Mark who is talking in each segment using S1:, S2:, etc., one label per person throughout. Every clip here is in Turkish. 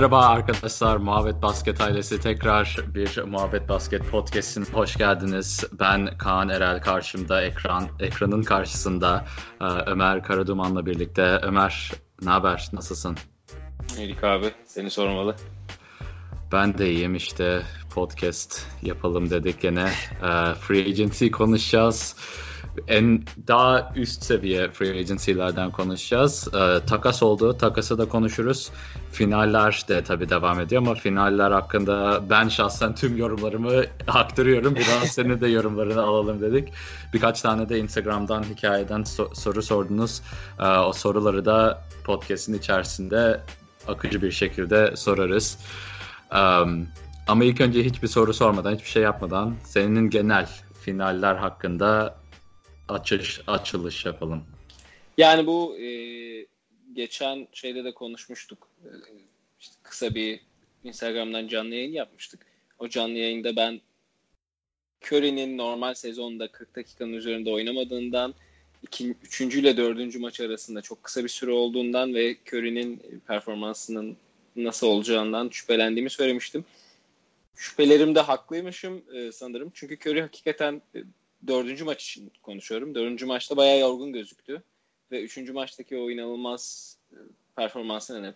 S1: Merhaba arkadaşlar, Muhabbet Basket ailesi tekrar bir Muhabbet Basket podcast'ine hoş geldiniz. Ben Kaan Erel karşımda, ekran ekranın karşısında e, Ömer Karaduman'la birlikte. Ömer, ne haber, nasılsın?
S2: İyilik abi, seni sormalı.
S1: Ben de iyiyim işte podcast yapalım dedik gene. E, free agency konuşacağız en daha üst seviye free agency'lerden konuşacağız. E, takas oldu. Takası da konuşuruz. Finaller de tabii devam ediyor ama finaller hakkında ben şahsen tüm yorumlarımı aktarıyorum. Biraz senin de yorumlarını alalım dedik. Birkaç tane de Instagram'dan hikayeden so- soru sordunuz. E, o soruları da podcast'in içerisinde akıcı bir şekilde sorarız. Um, ama ilk önce hiçbir soru sormadan, hiçbir şey yapmadan senin genel finaller hakkında açış, açılış yapalım.
S2: Yani bu e, geçen şeyde de konuşmuştuk. E, işte kısa bir Instagram'dan canlı yayın yapmıştık. O canlı yayında ben Curry'nin normal sezonda 40 dakikanın üzerinde oynamadığından, 3. ile 4. maç arasında çok kısa bir süre olduğundan ve Curry'nin performansının nasıl olacağından şüphelendiğimi söylemiştim. Şüphelerimde haklıymışım e, sanırım. Çünkü Curry hakikaten e, dördüncü maç için konuşuyorum. Dördüncü maçta bayağı yorgun gözüktü. Ve üçüncü maçtaki o inanılmaz e, performansına ne?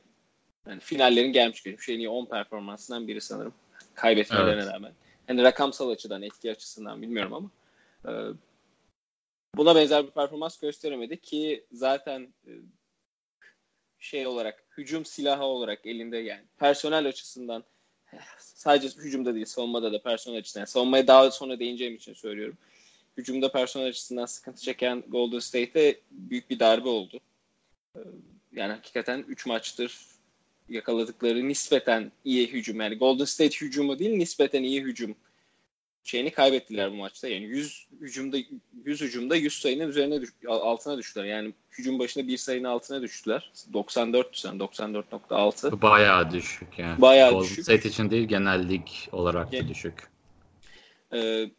S2: Yani finallerin gelmiş geçmiş en iyi 10 performansından biri sanırım. Kaybetmelerine evet. rağmen. Yani rakamsal açıdan, etki açısından bilmiyorum ama e, buna benzer bir performans gösteremedi ki zaten e, şey olarak hücum silahı olarak elinde yani personel açısından sadece hücumda değil savunmada da personel açısından yani savunmaya daha sonra değineceğim için söylüyorum hücumda personel açısından sıkıntı çeken Golden State'e büyük bir darbe oldu. Ee, yani hakikaten 3 maçtır yakaladıkları nispeten iyi hücum. Yani Golden State hücumu değil nispeten iyi hücum şeyini kaybettiler bu maçta. Yani 100 hücumda 100 hücumda 100 sayının üzerine düş, altına düştüler. Yani hücum başına bir sayının altına düştüler. 94 sen 94.6.
S1: Bayağı düşük yani.
S2: Bayağı
S1: Golden
S2: düşük.
S1: State için değil genel lig olarak da düşük.
S2: Ee,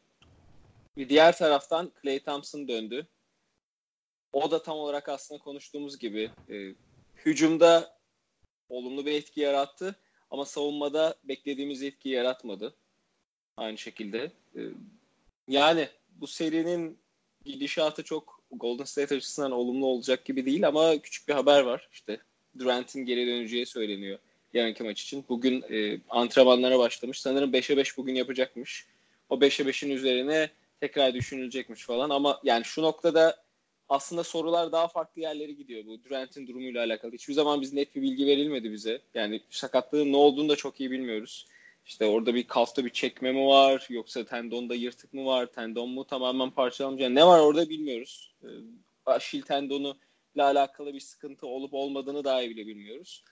S2: bir diğer taraftan Clay Thompson döndü. O da tam olarak aslında konuştuğumuz gibi e, hücumda olumlu bir etki yarattı ama savunmada beklediğimiz etki yaratmadı. Aynı şekilde. E, yani bu serinin gidişatı çok Golden State açısından olumlu olacak gibi değil ama küçük bir haber var. İşte Durant'in geri döneceği söyleniyor yarınki maç için. Bugün e, antrenmanlara başlamış. Sanırım 5'e 5 bugün yapacakmış. O 5'e 5'in üzerine tekrar düşünülecekmiş falan ama yani şu noktada aslında sorular daha farklı yerlere gidiyor bu Durant'in durumuyla alakalı. Hiçbir zaman biz net bir bilgi verilmedi bize. Yani sakatlığın ne olduğunu da çok iyi bilmiyoruz. İşte orada bir kalfta bir çekme mi var yoksa tendonda yırtık mı var? Tendon mu tamamen parçalanmış? Yani ne var orada bilmiyoruz. Ee, Aşil tendonu ile alakalı bir sıkıntı olup olmadığını dahi bile bilmiyoruz.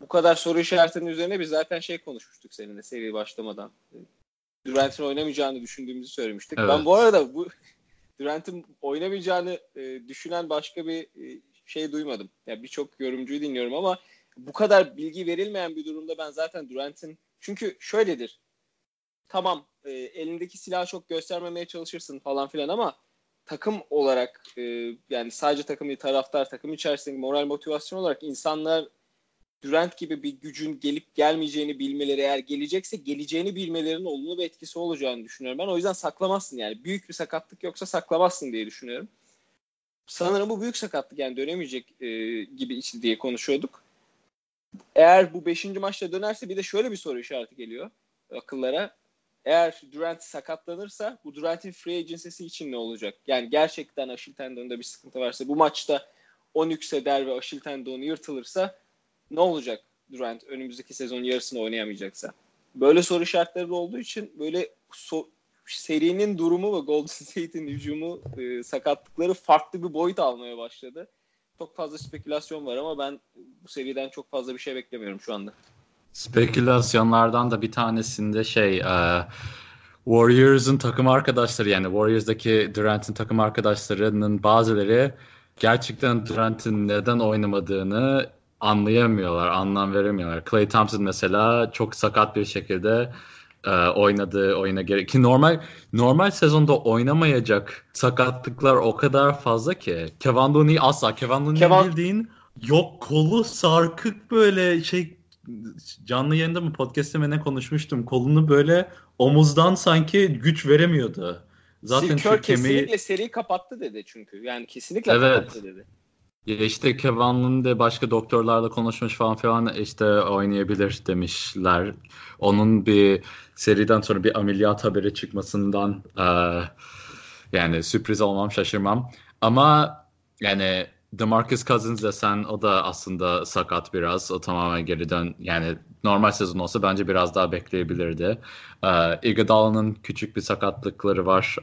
S2: Bu kadar soru işaretinin üzerine biz zaten şey konuşmuştuk seninle seri başlamadan. Durant'in oynamayacağını düşündüğümüzü söylemiştik. Evet. Ben bu arada bu Durant'in oynamayacağını e, düşünen başka bir e, şey duymadım. Yani birçok yorumcuyu dinliyorum ama bu kadar bilgi verilmeyen bir durumda ben zaten Durant'in çünkü şöyledir. Tamam e, elindeki silahı çok göstermemeye çalışırsın falan filan ama takım olarak e, yani sadece takım değil taraftar takım içerisindeki moral motivasyon olarak insanlar Durant gibi bir gücün gelip gelmeyeceğini bilmeleri eğer gelecekse geleceğini bilmelerinin olumlu bir etkisi olacağını düşünüyorum. Ben o yüzden saklamazsın yani. Büyük bir sakatlık yoksa saklamazsın diye düşünüyorum. Sanırım bu büyük sakatlık yani dönemeyecek e, gibi içi diye konuşuyorduk. Eğer bu 5. maçta dönerse bir de şöyle bir soru işareti geliyor akıllara. Eğer Durant sakatlanırsa bu Durant'in free agency'si için ne olacak? Yani gerçekten Aşil tendonunda bir sıkıntı varsa bu maçta 10 yükseder ve Aşil tendonu yırtılırsa ne olacak Durant önümüzdeki sezon yarısını oynayamayacaksa? Böyle soru işaretleri olduğu için böyle so serinin durumu ve Golden State'in hücumu e, sakatlıkları farklı bir boyut almaya başladı. Çok fazla spekülasyon var ama ben bu seriden çok fazla bir şey beklemiyorum şu anda.
S1: Spekülasyonlardan da bir tanesinde şey e, Warriors'ın takım arkadaşları yani Warriors'daki Durant'in takım arkadaşlarının bazıları gerçekten Durant'in neden oynamadığını anlayamıyorlar, anlam veremiyorlar. Clay Thompson mesela çok sakat bir şekilde e, oynadığı oyuna gerek ki normal normal sezonda oynamayacak sakatlıklar o kadar fazla ki Kevin Looney asla Kevin Looney Kevin... bildiğin yok kolu sarkık böyle şey canlı yayında mı podcast'te mi ne konuşmuştum. Kolunu böyle omuzdan sanki güç veremiyordu.
S2: Zaten Steve Kerr kemiği... kesinlikle seriyi kapattı dedi çünkü. Yani kesinlikle evet. kapattı dedi.
S1: Ya işte Kevin'in de başka doktorlarla konuşmuş falan filan işte oynayabilir demişler. Onun bir seriden sonra bir ameliyat haberi çıkmasından e, yani sürpriz olmam şaşırmam. Ama yani DeMarcus Cousins desen o da aslında sakat biraz. O tamamen geri dön. Yani normal sezon olsa bence biraz daha bekleyebilirdi. Ee, Iguodala'nın küçük bir sakatlıkları var.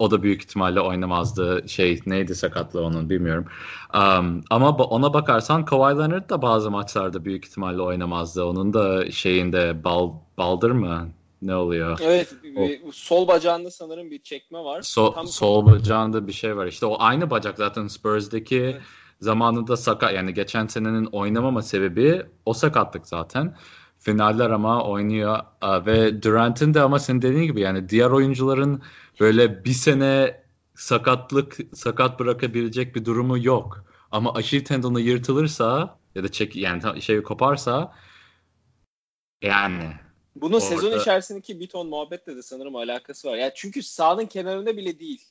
S1: O da büyük ihtimalle oynamazdı. Şey neydi sakatlığı onun bilmiyorum. Um, ama ona bakarsan Kawhi Leonard da bazı maçlarda büyük ihtimalle oynamazdı. Onun da şeyinde bal, baldır mı? Ne oluyor?
S2: Evet. O, sol bacağında sanırım bir çekme var.
S1: So, Tam sol bacağında bir şey var. İşte o aynı bacak zaten Spurs'daki evet. zamanında sakat yani geçen senenin oynamama sebebi o sakatlık zaten. Finaller ama oynuyor ve Durant'in de ama senin dediğin gibi yani diğer oyuncuların böyle bir sene sakatlık sakat bırakabilecek bir durumu yok. Ama aşil tendonu yırtılırsa ya da çek yani şey koparsa yani
S2: bunun Orada... sezon içerisindeki bir ton muhabbetle de sanırım alakası var. Yani çünkü sahanın kenarında bile değil.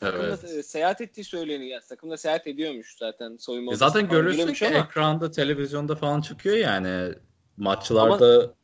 S2: Takımda evet. E, seyahat ettiği söyleniyor. Yani takımda seyahat ediyormuş zaten soyunma
S1: e Zaten görürsün ki ama... ekranda, televizyonda falan çıkıyor yani maçlarda. Ama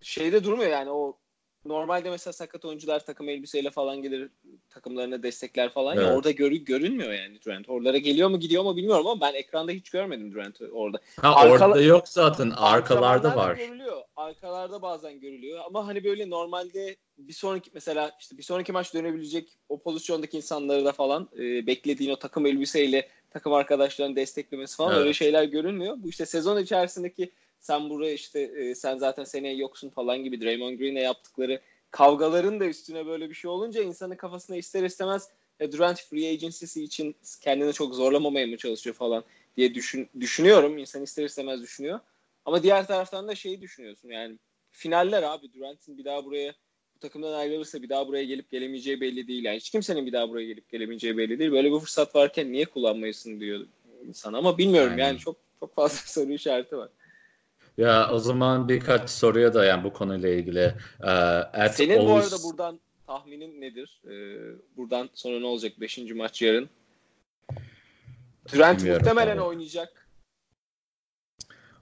S2: şeyde durmuyor yani o normalde mesela sakat oyuncular takım elbiseyle falan gelir takımlarına destekler falan evet. ya orada gör, görünmüyor yani Durant. Oralara geliyor mu gidiyor mu bilmiyorum ama ben ekranda hiç görmedim Durant'ı orada.
S1: Ha, Arkala- orada yok zaten arkalarda var.
S2: Görülüyor. Arkalarda bazen görülüyor ama hani böyle normalde bir sonraki mesela işte bir sonraki maç dönebilecek o pozisyondaki insanları da falan e, beklediğin o takım elbiseyle takım arkadaşlarını desteklemesi falan evet. öyle şeyler görünmüyor. Bu işte sezon içerisindeki sen buraya işte e, sen zaten seneye yoksun falan gibi Draymond Green'e yaptıkları kavgaların da üstüne böyle bir şey olunca insanın kafasına ister istemez e, Durant free agency'si için kendini çok zorlamamaya mı çalışıyor falan diye düşün, düşünüyorum. İnsan ister istemez düşünüyor. Ama diğer taraftan da şeyi düşünüyorsun yani finaller abi Durant'in bir daha buraya bu takımdan ayrılırsa bir daha buraya gelip gelemeyeceği belli değil. Yani hiç kimsenin bir daha buraya gelip gelemeyeceği belli değil. Böyle bir fırsat varken niye kullanmayasın diyor insan ama bilmiyorum yani, yani çok çok fazla soru işareti var.
S1: Ya o zaman birkaç soruya da yani bu konuyla ilgili.
S2: Ee, Senin Oğuz... bu arada buradan tahminin nedir? Ee, buradan sonra ne olacak 5. maç yarın? Durant Bilmiyorum muhtemelen abi. oynayacak.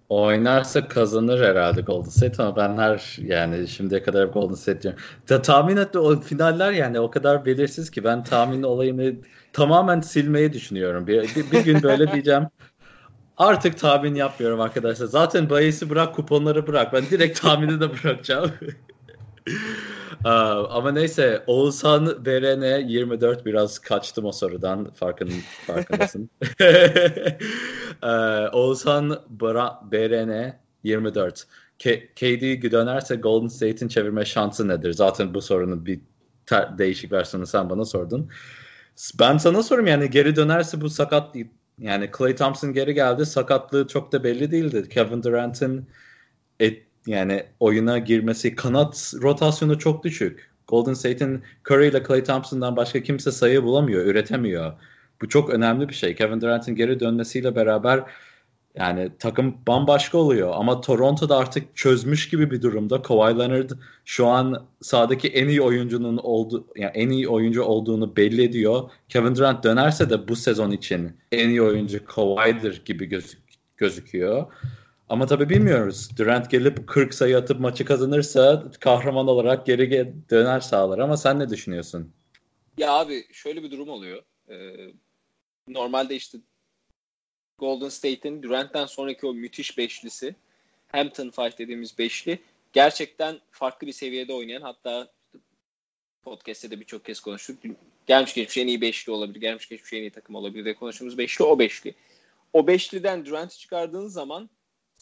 S1: Oynarsa kazanır herhalde Golden State ama ben her yani şimdiye kadar hep Golden State diyorum. Ta, tahmin etti o finaller yani o kadar belirsiz ki ben tahmin olayını tamamen silmeyi düşünüyorum. Bir, bir, bir gün böyle diyeceğim Artık tahmin yapmıyorum arkadaşlar. Zaten bayisi bırak kuponları bırak. Ben direkt tahmini de bırakacağım. Ama neyse Oğuzhan BRN 24 biraz kaçtım o sorudan farkın, farkındasın. Oğuzhan BRN 24 K- KD dönerse Golden State'in çevirme şansı nedir? Zaten bu sorunun bir ter- değişik versiyonu sen bana sordun. Ben sana sorum yani geri dönerse bu sakat yani Clay Thompson geri geldi. Sakatlığı çok da belli değildi. Kevin Durant'in yani oyuna girmesi kanat rotasyonu çok düşük. Golden State'in Curry ile Clay Thompson'dan başka kimse sayı bulamıyor, üretemiyor. Bu çok önemli bir şey. Kevin Durant'in geri dönmesiyle beraber yani takım bambaşka oluyor ama Toronto'da artık çözmüş gibi bir durumda. Kawhi Leonard şu an sahadaki en iyi oyuncunun oldu yani en iyi oyuncu olduğunu belli ediyor. Kevin Durant dönerse de bu sezon için en iyi oyuncu Kawhi'dir gibi gözük gözüküyor. Ama tabii bilmiyoruz. Durant gelip 40 sayı atıp maçı kazanırsa kahraman olarak geri döner sağlar ama sen ne düşünüyorsun?
S2: Ya abi şöyle bir durum oluyor. Ee, normalde işte Golden State'in Durant'ten sonraki o müthiş beşlisi Hampton Five dediğimiz beşli gerçekten farklı bir seviyede oynayan hatta podcast'te de birçok kez konuştuk. Gelmiş geçmiş en iyi beşli olabilir. Gelmiş geçmiş en iyi takım olabilir diye konuştuğumuz beşli o beşli. O beşliden Durant'i çıkardığın zaman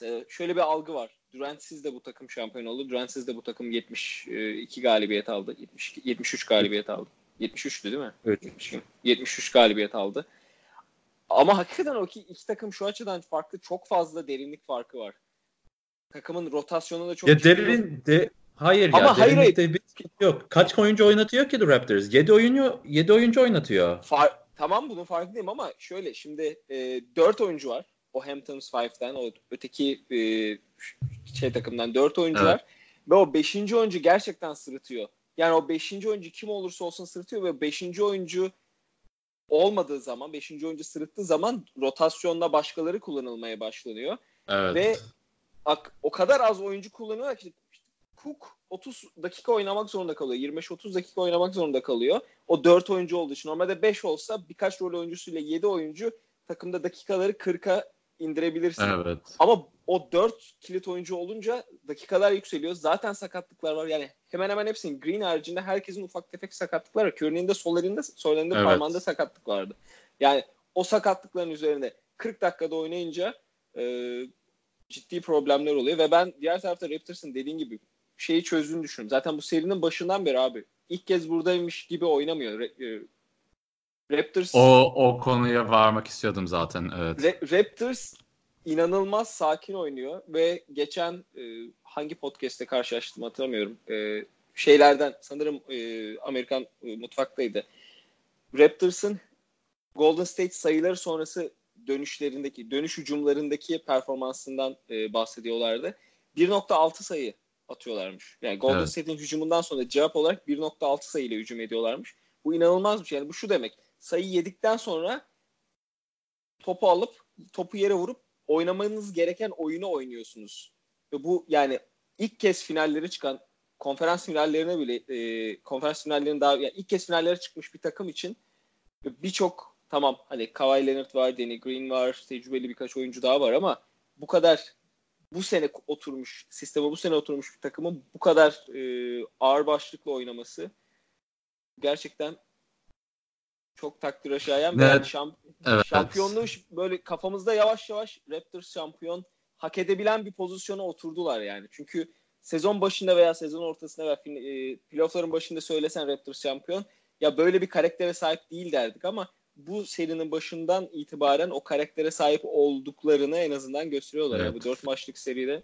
S2: e, şöyle bir algı var. Durant'siz de bu takım şampiyon oldu. Durant'siz de bu takım 72 galibiyet aldı. 72, 73 galibiyet aldı. 73'tü değil mi?
S1: Evet.
S2: 73 galibiyet aldı. Ama hakikaten o iki, iki takım şu açıdan farklı. Çok fazla derinlik farkı var. Takımın rotasyonunda çok
S1: ya derin de hayır Ama ya hayır, hayır. bir yok. Kaç oyuncu oynatıyor ki The Raptors? 7 oyuncu 7 oyuncu oynatıyor.
S2: Far, tamam bunun farkındayım ama şöyle şimdi e, 4 oyuncu var. o Hamptons Five'den o öteki e, şey takımdan 4 oyuncu var. Ve o 5. oyuncu gerçekten sırıtıyor. Yani o 5. oyuncu kim olursa olsun sırıtıyor ve 5. oyuncu olmadığı zaman 5. oyuncu sırıttığı zaman rotasyonda başkaları kullanılmaya başlanıyor.
S1: Evet.
S2: Ve o kadar az oyuncu kullanıyorlar ki Cook 30 dakika oynamak zorunda kalıyor. 25-30 dakika oynamak zorunda kalıyor. O 4 oyuncu olduğu için. Normalde 5 olsa birkaç rol oyuncusuyla 7 oyuncu takımda dakikaları 40'a indirebilirsin.
S1: Evet.
S2: Ama o 4 kilit oyuncu olunca dakikalar yükseliyor. Zaten sakatlıklar var. Yani hemen hemen hepsinin Green haricinde herkesin ufak tefek sakatlıklar var. Körneğinde sol elinde, sol elinde evet. parmağında sakatlık vardı. Yani o sakatlıkların üzerinde 40 dakikada oynayınca e, ciddi problemler oluyor ve ben diğer tarafta Raptors'ın dediğin gibi şeyi çözdüğünü düşünüyorum. Zaten bu serinin başından beri abi ilk kez buradaymış gibi oynamıyor. E,
S1: Raptors o o konuya varmak istiyordum zaten. Evet.
S2: Ra- Raptors inanılmaz sakin oynuyor ve geçen e, hangi podcast'te karşılaştım hatırlamıyorum. E, şeylerden sanırım e, Amerikan e, mutfaktaydı. Raptors'ın Golden State sayıları sonrası dönüşlerindeki, dönüş hücumlarındaki performansından e, bahsediyorlardı. 1.6 sayı atıyorlarmış. Yani Golden evet. State'in hücumundan sonra cevap olarak 1.6 sayı ile hücum ediyorlarmış. Bu inanılmaz bir şey. Yani bu şu demek. Sayı yedikten sonra topu alıp topu yere vurup oynamanız gereken oyunu oynuyorsunuz. Ve bu yani ilk kez finallere çıkan konferans finallerine bile e, konferans finallerinin daha yani ilk kez finallere çıkmış bir takım için birçok tamam hani Kawhi Leonard var, Danny Green var, tecrübeli birkaç oyuncu daha var ama bu kadar bu sene oturmuş sisteme bu sene oturmuş bir takımın bu kadar e, ağır başlıklı oynaması gerçekten çok takdir şayan. Evet. Yani şamp evet. şampiyonluğu böyle kafamızda yavaş yavaş Raptors şampiyon hak edebilen bir pozisyona oturdular yani. Çünkü sezon başında veya sezon ortasında veya e, playoffların başında söylesen Raptors şampiyon ya böyle bir karaktere sahip değil derdik ama bu serinin başından itibaren o karaktere sahip olduklarını en azından gösteriyorlar. Evet. Yani bu dört maçlık seride.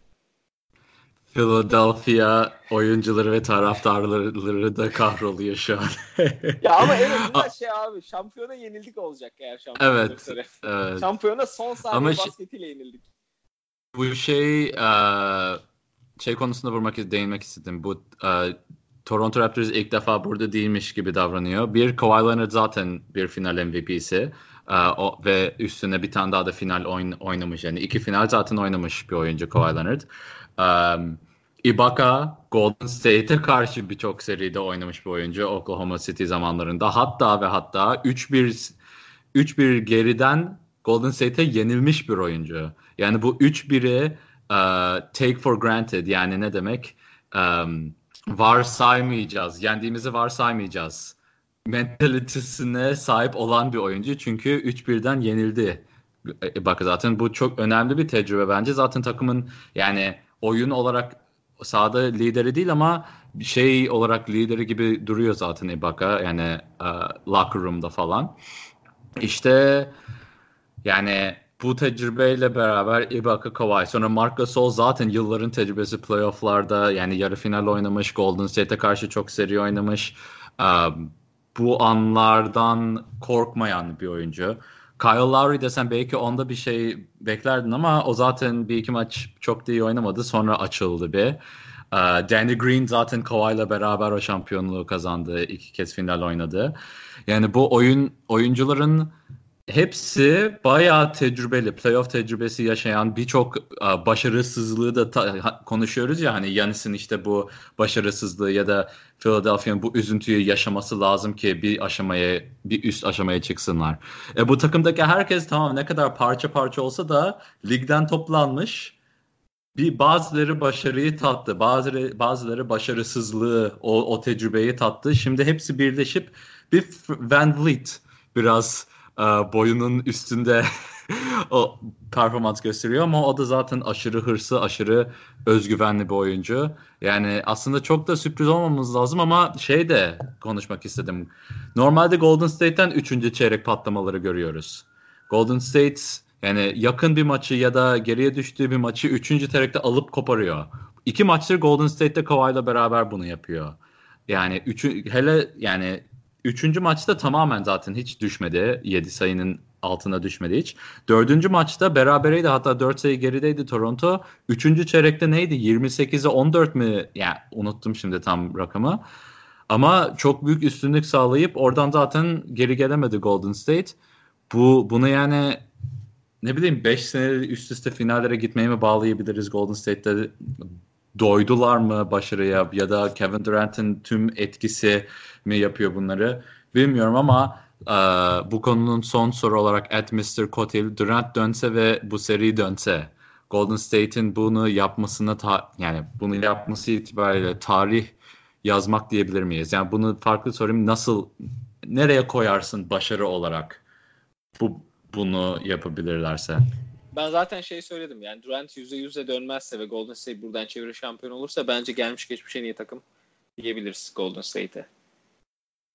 S1: Philadelphia oyuncuları ve taraftarları da kahroluyor şu an.
S2: ya ama en azından şey abi şampiyona yenildik olacak eğer şampiyon
S1: evet, evet.
S2: Şampiyona son saniye ama basketiyle yenildik.
S1: Bu şey şey konusunda vurmak değinmek istedim. Bu Toronto Raptors ilk defa burada değilmiş gibi davranıyor. Bir Kawhi Leonard zaten bir final MVP'si. o, ve üstüne bir tane daha da final oyn, oynamış. Yani iki final zaten oynamış bir oyuncu Kawhi Leonard. Um, Ibaka Golden State'e karşı birçok seride oynamış bir oyuncu Oklahoma City zamanlarında. Hatta ve hatta 3-1 3-1 geriden Golden State'e yenilmiş bir oyuncu. Yani bu 3-1'i uh, take for granted yani ne demek? Um, varsaymayacağız. Yendiğimizi varsaymayacağız. Mentalitesine sahip olan bir oyuncu. Çünkü 3-1'den yenildi. Ibaka zaten bu çok önemli bir tecrübe bence. Zaten takımın yani oyun olarak sahada lideri değil ama şey olarak lideri gibi duruyor zaten Ibaka yani uh, locker room'da falan. İşte yani bu tecrübeyle beraber Ibaka Kawhi sonra Marc Gasol zaten yılların tecrübesi playofflarda yani yarı final oynamış Golden State'e karşı çok seri oynamış. Uh, bu anlardan korkmayan bir oyuncu. Kyle Lowry desen belki onda bir şey beklerdin ama o zaten bir iki maç çok da iyi oynamadı. Sonra açıldı bir. Uh, Danny Green zaten Kawhi'la beraber o şampiyonluğu kazandı. iki kez final oynadı. Yani bu oyun oyuncuların hepsi bayağı tecrübeli, playoff tecrübesi yaşayan birçok uh, başarısızlığı da ta- konuşuyoruz ya hani Yanis'in işte bu başarısızlığı ya da Philadelphia'nın bu üzüntüyü yaşaması lazım ki bir aşamaya bir üst aşamaya çıksınlar. E, bu takımdaki herkes tamam ne kadar parça parça olsa da ligden toplanmış bir bazıları başarıyı tattı, bazıları bazıları başarısızlığı, o, o tecrübeyi tattı. Şimdi hepsi birleşip bir Van Vliet biraz e, boyunun üstünde o performans gösteriyor ama o da zaten aşırı hırsı, aşırı özgüvenli bir oyuncu. Yani aslında çok da sürpriz olmamız lazım ama şey de konuşmak istedim. Normalde Golden State'ten 3. çeyrek patlamaları görüyoruz. Golden State yani yakın bir maçı ya da geriye düştüğü bir maçı 3. çeyrekte alıp koparıyor. İki maçtır Golden State'te Kawhi'la beraber bunu yapıyor. Yani üçü, hele yani Üçüncü maçta tamamen zaten hiç düşmedi. 7 sayının altına düşmedi hiç. Dördüncü maçta berabereydi hatta 4 sayı gerideydi Toronto. Üçüncü çeyrekte neydi? 28'e 14 mi? Yani unuttum şimdi tam rakamı. Ama çok büyük üstünlük sağlayıp oradan zaten geri gelemedi Golden State. Bu bunu yani ne bileyim 5 sene üst üste finallere gitmeye mi bağlayabiliriz Golden State'te doydular mı başarıya ya da Kevin Durant'in tüm etkisi mi yapıyor bunları bilmiyorum ama e, bu konunun son soru olarak at Mr. Kotil Durant dönse ve bu seri dönse Golden State'in bunu yapmasına ta- yani bunu yapması itibariyle tarih yazmak diyebilir miyiz? Yani bunu farklı sorayım nasıl nereye koyarsın başarı olarak bu bunu yapabilirlerse?
S2: Ben zaten şey söyledim yani Durant %100'e dönmezse ve Golden State buradan çeviri şampiyon olursa bence gelmiş geçmiş en iyi takım diyebiliriz Golden State'e.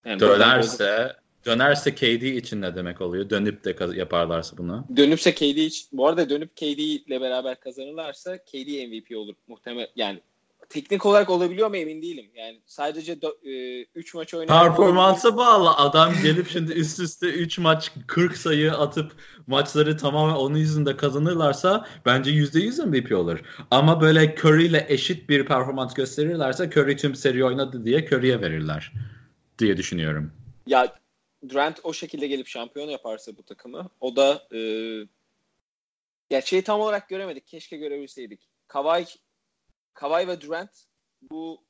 S1: Yani dönerse dönerse KD için ne demek oluyor? Dönüp de yaparlarsa bunu.
S2: Dönüpse KD için bu arada dönüp KD ile beraber kazanırlarsa KD MVP olur muhtemel yani teknik olarak olabiliyor mu emin değilim. Yani sadece 3 e, maç oynayan
S1: performansa bağlı. Adam gelip şimdi üst üste 3 maç 40 sayı atıp maçları tamamen onun yüzünde kazanırlarsa bence %100 MVP olur. Ama böyle Curry ile eşit bir performans gösterirlerse Curry tüm seri oynadı diye Curry'e verirler diye düşünüyorum.
S2: Ya Durant o şekilde gelip şampiyon yaparsa bu takımı o da e, ya şeyi tam olarak göremedik. Keşke görebilseydik. Kawhi Kawhi ve Durant bu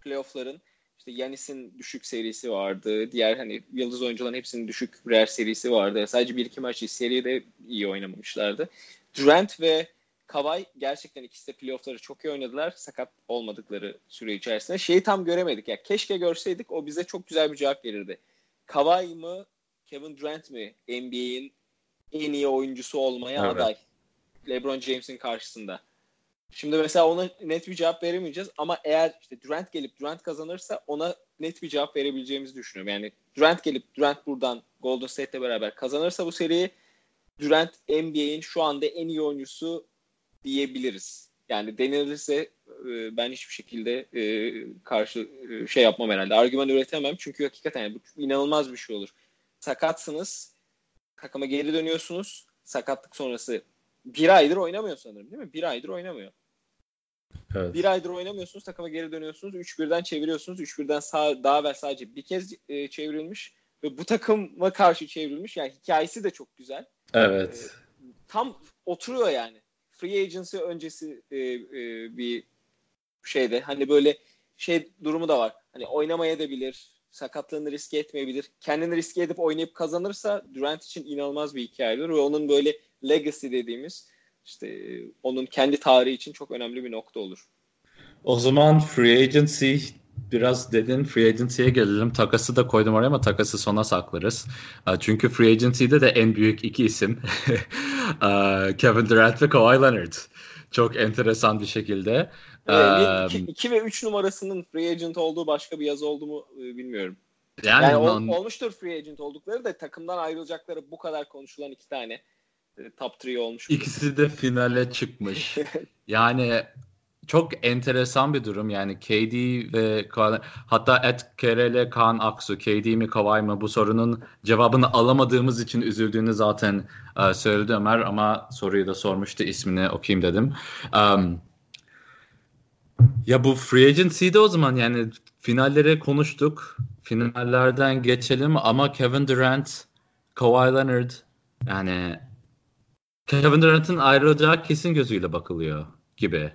S2: playoff'ların işte Yanis'in düşük serisi vardı. Diğer hani yıldız oyuncuların hepsinin düşük rare serisi vardı. Sadece bir iki maç seride iyi oynamamışlardı. Durant ve Kawhi gerçekten ikisi de playoff'ları çok iyi oynadılar. Sakat olmadıkları süre içerisinde. Şeyi tam göremedik. Ya yani keşke görseydik o bize çok güzel bir cevap verirdi. Kawhi mı Kevin Durant mi NBA'in en iyi oyuncusu olmaya evet. aday? LeBron James'in karşısında. Şimdi mesela ona net bir cevap veremeyeceğiz ama eğer işte Durant gelip Durant kazanırsa ona net bir cevap verebileceğimizi düşünüyorum. Yani Durant gelip Durant buradan Golden State'le beraber kazanırsa bu seriyi Durant NBA'in şu anda en iyi oyuncusu diyebiliriz. Yani denilirse e, ben hiçbir şekilde e, karşı e, şey yapmam herhalde. Argüman üretemem çünkü hakikaten bu inanılmaz bir şey olur. Sakatsınız, takıma geri dönüyorsunuz. Sakatlık sonrası bir aydır oynamıyor sanırım değil mi? Bir aydır oynamıyor. Evet. Bir aydır oynamıyorsunuz, takıma geri dönüyorsunuz. 3-1'den çeviriyorsunuz. 3-1'den sağ, daha evvel sadece bir kez e, çevrilmiş ve bu takıma karşı çevrilmiş. Yani hikayesi de çok güzel.
S1: Evet.
S2: E, tam oturuyor yani. Free agency öncesi e, e, bir şeyde hani böyle şey durumu da var. Hani oynamaya da bilir, sakatlığını riske etmeyebilir. Kendini riske edip oynayıp kazanırsa Durant için inanılmaz bir hikayedir ve onun böyle legacy dediğimiz işte onun kendi tarihi için çok önemli bir nokta olur.
S1: O zaman free agency biraz dedin free agency'ye gelelim. Takası da koydum oraya ama takası sona saklarız. Çünkü free agency'de de en büyük iki isim Kevin Durant ve Kawhi Leonard. Çok enteresan bir şekilde.
S2: 2 ve 3 numarasının free agent olduğu başka bir yazı oldu mu e, bilmiyorum. Yani, yani ol, olmuştur free agent oldukları da takımdan ayrılacakları bu kadar konuşulan iki tane e, top 3 olmuş.
S1: İkisi de finale çıkmış. yani çok enteresan bir durum yani KD ve hatta et Kerele Kaan Aksu KD mi Kawhi mı bu sorunun cevabını alamadığımız için üzüldüğünü zaten uh, söyledi Ömer ama soruyu da sormuştu ismini okuyayım dedim. Um, ya bu free agency'de o zaman yani finallere konuştuk. Finallerden geçelim ama Kevin Durant, Kawhi Leonard yani Kevin Durant'ın ayrılacağı kesin gözüyle bakılıyor gibi.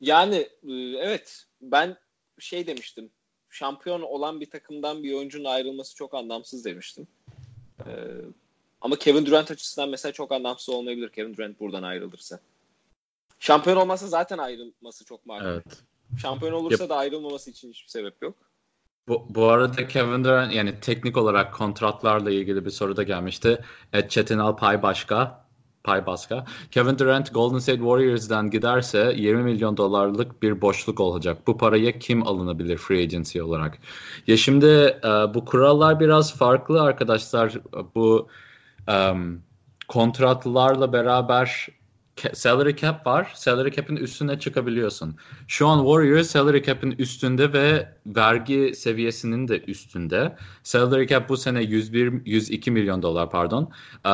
S2: Yani e, evet ben şey demiştim. Şampiyon olan bir takımdan bir oyuncunun ayrılması çok anlamsız demiştim. Ee, ama Kevin Durant açısından mesela çok anlamsız olmayabilir Kevin Durant buradan ayrılırsa. Şampiyon olmasa zaten ayrılması çok makul. Evet. Şampiyon olursa yep. da ayrılmaması için hiçbir sebep yok.
S1: Bu, bu arada Kevin Durant yani teknik olarak kontratlarla ilgili bir soru da gelmişti. Et Çetinal Pay Başka Pay Başka. Kevin Durant Golden State Warriors'dan giderse 20 milyon dolarlık bir boşluk olacak. Bu paraya kim alınabilir free agency olarak? Ya şimdi e, bu kurallar biraz farklı arkadaşlar. Bu um, kontratlarla beraber salary cap var. Salary cap'in üstüne çıkabiliyorsun. Şu an Warriors salary cap'in üstünde ve vergi seviyesinin de üstünde. Salary cap bu sene 101 102 milyon dolar pardon. Ee,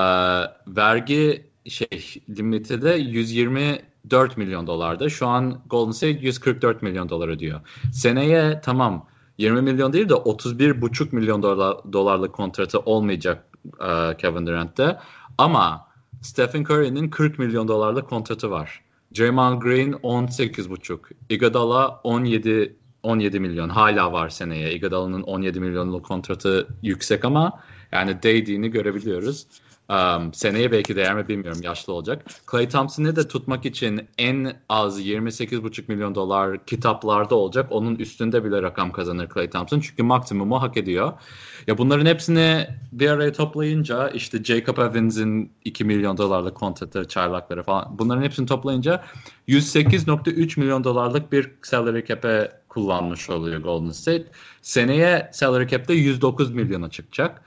S1: vergi şey limiti de 124 milyon dolarda. Şu an Golden State 144 milyon dolar ödüyor. Seneye tamam 20 milyon değil de 31,5 milyon dolar, dolarlık kontratı olmayacak e, Kevin Durant'te. Ama Stephen Curry'nin 40 milyon dolarlık kontratı var. Draymond Green 18,5. Iguodala 17 17 milyon hala var seneye. Iguodala'nın 17 milyonluk kontratı yüksek ama yani değdiğini görebiliyoruz. Um, seneye belki değer mi bilmiyorum yaşlı olacak. Clay Thompson'ı da tutmak için en az 28,5 milyon dolar kitaplarda olacak. Onun üstünde bile rakam kazanır Clay Thompson. Çünkü maksimumu hak ediyor. Ya bunların hepsini bir araya toplayınca işte Jacob Evans'in 2 milyon dolarlık kontratı, çaylakları falan bunların hepsini toplayınca 108.3 milyon dolarlık bir salary cap'e kullanmış oluyor Golden State. Seneye salary cap'te 109 milyona çıkacak.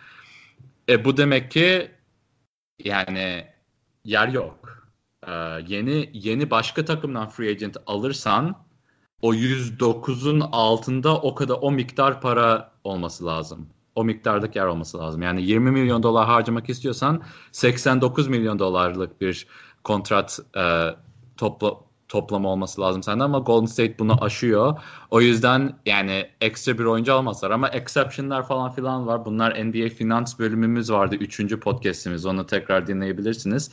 S1: E bu demek ki yani yer yok. Ee, yeni yeni başka takımdan free agent alırsan o 109'un altında o kadar o miktar para olması lazım. O miktardaki yer olması lazım. Yani 20 milyon dolar harcamak istiyorsan 89 milyon dolarlık bir kontrat e, topla, toplama olması lazım sende ama Golden State bunu aşıyor. O yüzden yani ekstra bir oyuncu almazlar ama exception'lar falan filan var. Bunlar NBA finans bölümümüz vardı. Üçüncü podcast'imiz. Onu tekrar dinleyebilirsiniz.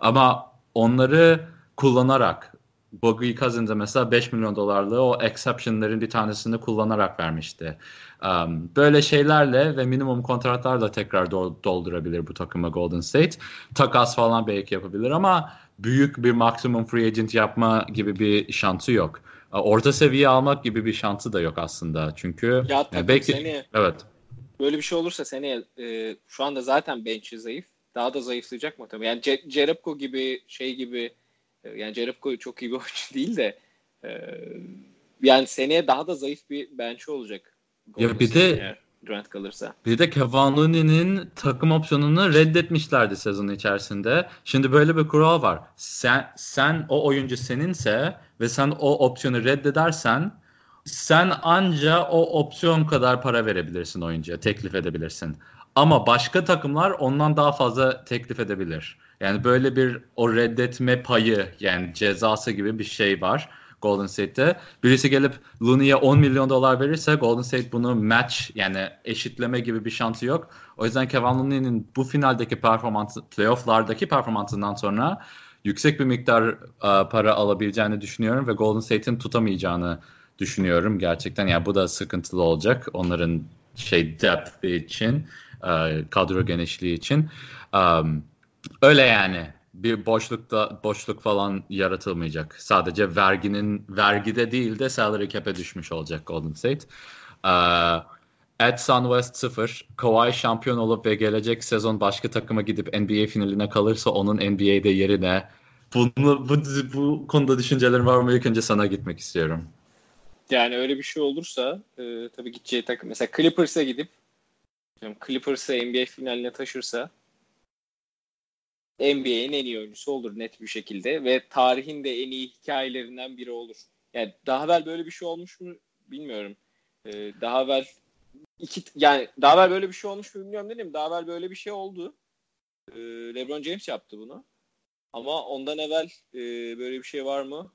S1: Ama onları kullanarak Bogey Cousins'a mesela 5 milyon dolarlığı o exception'ların bir tanesini kullanarak vermişti. Um, böyle şeylerle ve minimum kontratlarla tekrar doldurabilir bu takıma Golden State. Takas falan belki yapabilir ama büyük bir maksimum free agent yapma gibi bir şansı yok. Orta seviye almak gibi bir şansı da yok aslında. Çünkü
S2: ya tabii
S1: belki
S2: seneye,
S1: evet.
S2: Böyle bir şey olursa seneye e, şu anda zaten bench'i zayıf. Daha da zayıflayacak mı tabii. Yani Jerebko gibi şey gibi e, yani Jerebko çok iyi bir oyuncu değil de e, yani seneye daha da zayıf bir bench'i olacak.
S1: Ya bir de
S2: Durant kalırsa.
S1: Bir de Kevin Looney'nin takım opsiyonunu reddetmişlerdi sezon içerisinde. Şimdi böyle bir kural var. Sen sen o oyuncu seninse ve sen o opsiyonu reddedersen sen anca o opsiyon kadar para verebilirsin oyuncuya, teklif edebilirsin. Ama başka takımlar ondan daha fazla teklif edebilir. Yani böyle bir o reddetme payı yani cezası gibi bir şey var. Golden State'te. Birisi gelip Looney'e 10 milyon dolar verirse Golden State bunu match yani eşitleme gibi bir şansı yok. O yüzden Kevin Looney'nin bu finaldeki performansı, playofflardaki performansından sonra yüksek bir miktar uh, para alabileceğini düşünüyorum ve Golden State'in tutamayacağını düşünüyorum gerçekten. Yani bu da sıkıntılı olacak onların şey depth için, uh, kadro genişliği için. Um, öyle yani bir boşlukta boşluk falan yaratılmayacak. Sadece verginin vergide değil de salary cap'e düşmüş olacak Golden State. Uh, At Sunwest 0. Kawhi şampiyon olup ve gelecek sezon başka takıma gidip NBA finaline kalırsa onun NBA'de yerine bunu, bu, bu konuda düşüncelerim var mı? İlk önce sana gitmek istiyorum.
S2: Yani öyle bir şey olursa e, tabii gideceği takım mesela Clippers'a gidip Clippers'ı NBA finaline taşırsa NBA'in en iyi oyuncusu olur net bir şekilde ve tarihin de en iyi hikayelerinden biri olur. Yani daha evvel böyle bir şey olmuş mu bilmiyorum. Ee, daha evvel iki yani daha evvel böyle bir şey olmuş mu bilmiyorum dedim. Daha evvel böyle bir şey oldu. Ee, LeBron James yaptı bunu. Ama ondan evvel e, böyle bir şey var mı?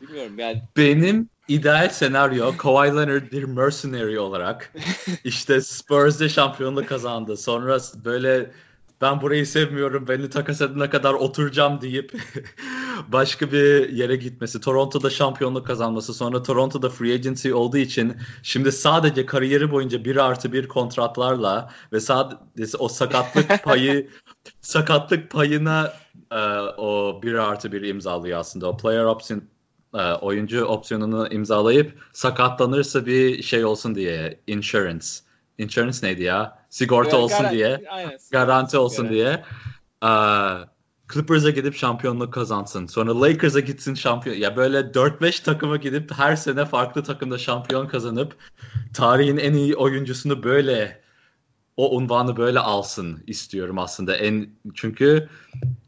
S2: Bilmiyorum yani.
S1: Benim ideal senaryo Kawhi Leonard bir mercenary olarak işte Spurs'de şampiyonluk kazandı. Sonra böyle ben burayı sevmiyorum beni takas edene kadar oturacağım deyip başka bir yere gitmesi. Toronto'da şampiyonluk kazanması sonra Toronto'da free agency olduğu için şimdi sadece kariyeri boyunca bir artı bir kontratlarla ve sadece o sakatlık payı sakatlık payına e, o bir artı bir imzalıyor aslında. O player option e, oyuncu opsiyonunu imzalayıp sakatlanırsa bir şey olsun diye insurance insurance neydi ya? Sigorta olsun garanti, diye. Aynen, garanti olsun garanti. diye. Uh, Clippers'a gidip şampiyonluk kazansın. Sonra Lakers'a gitsin şampiyon. Ya böyle 4-5 takıma gidip her sene farklı takımda şampiyon kazanıp tarihin en iyi oyuncusunu böyle o unvanı böyle alsın istiyorum aslında. En çünkü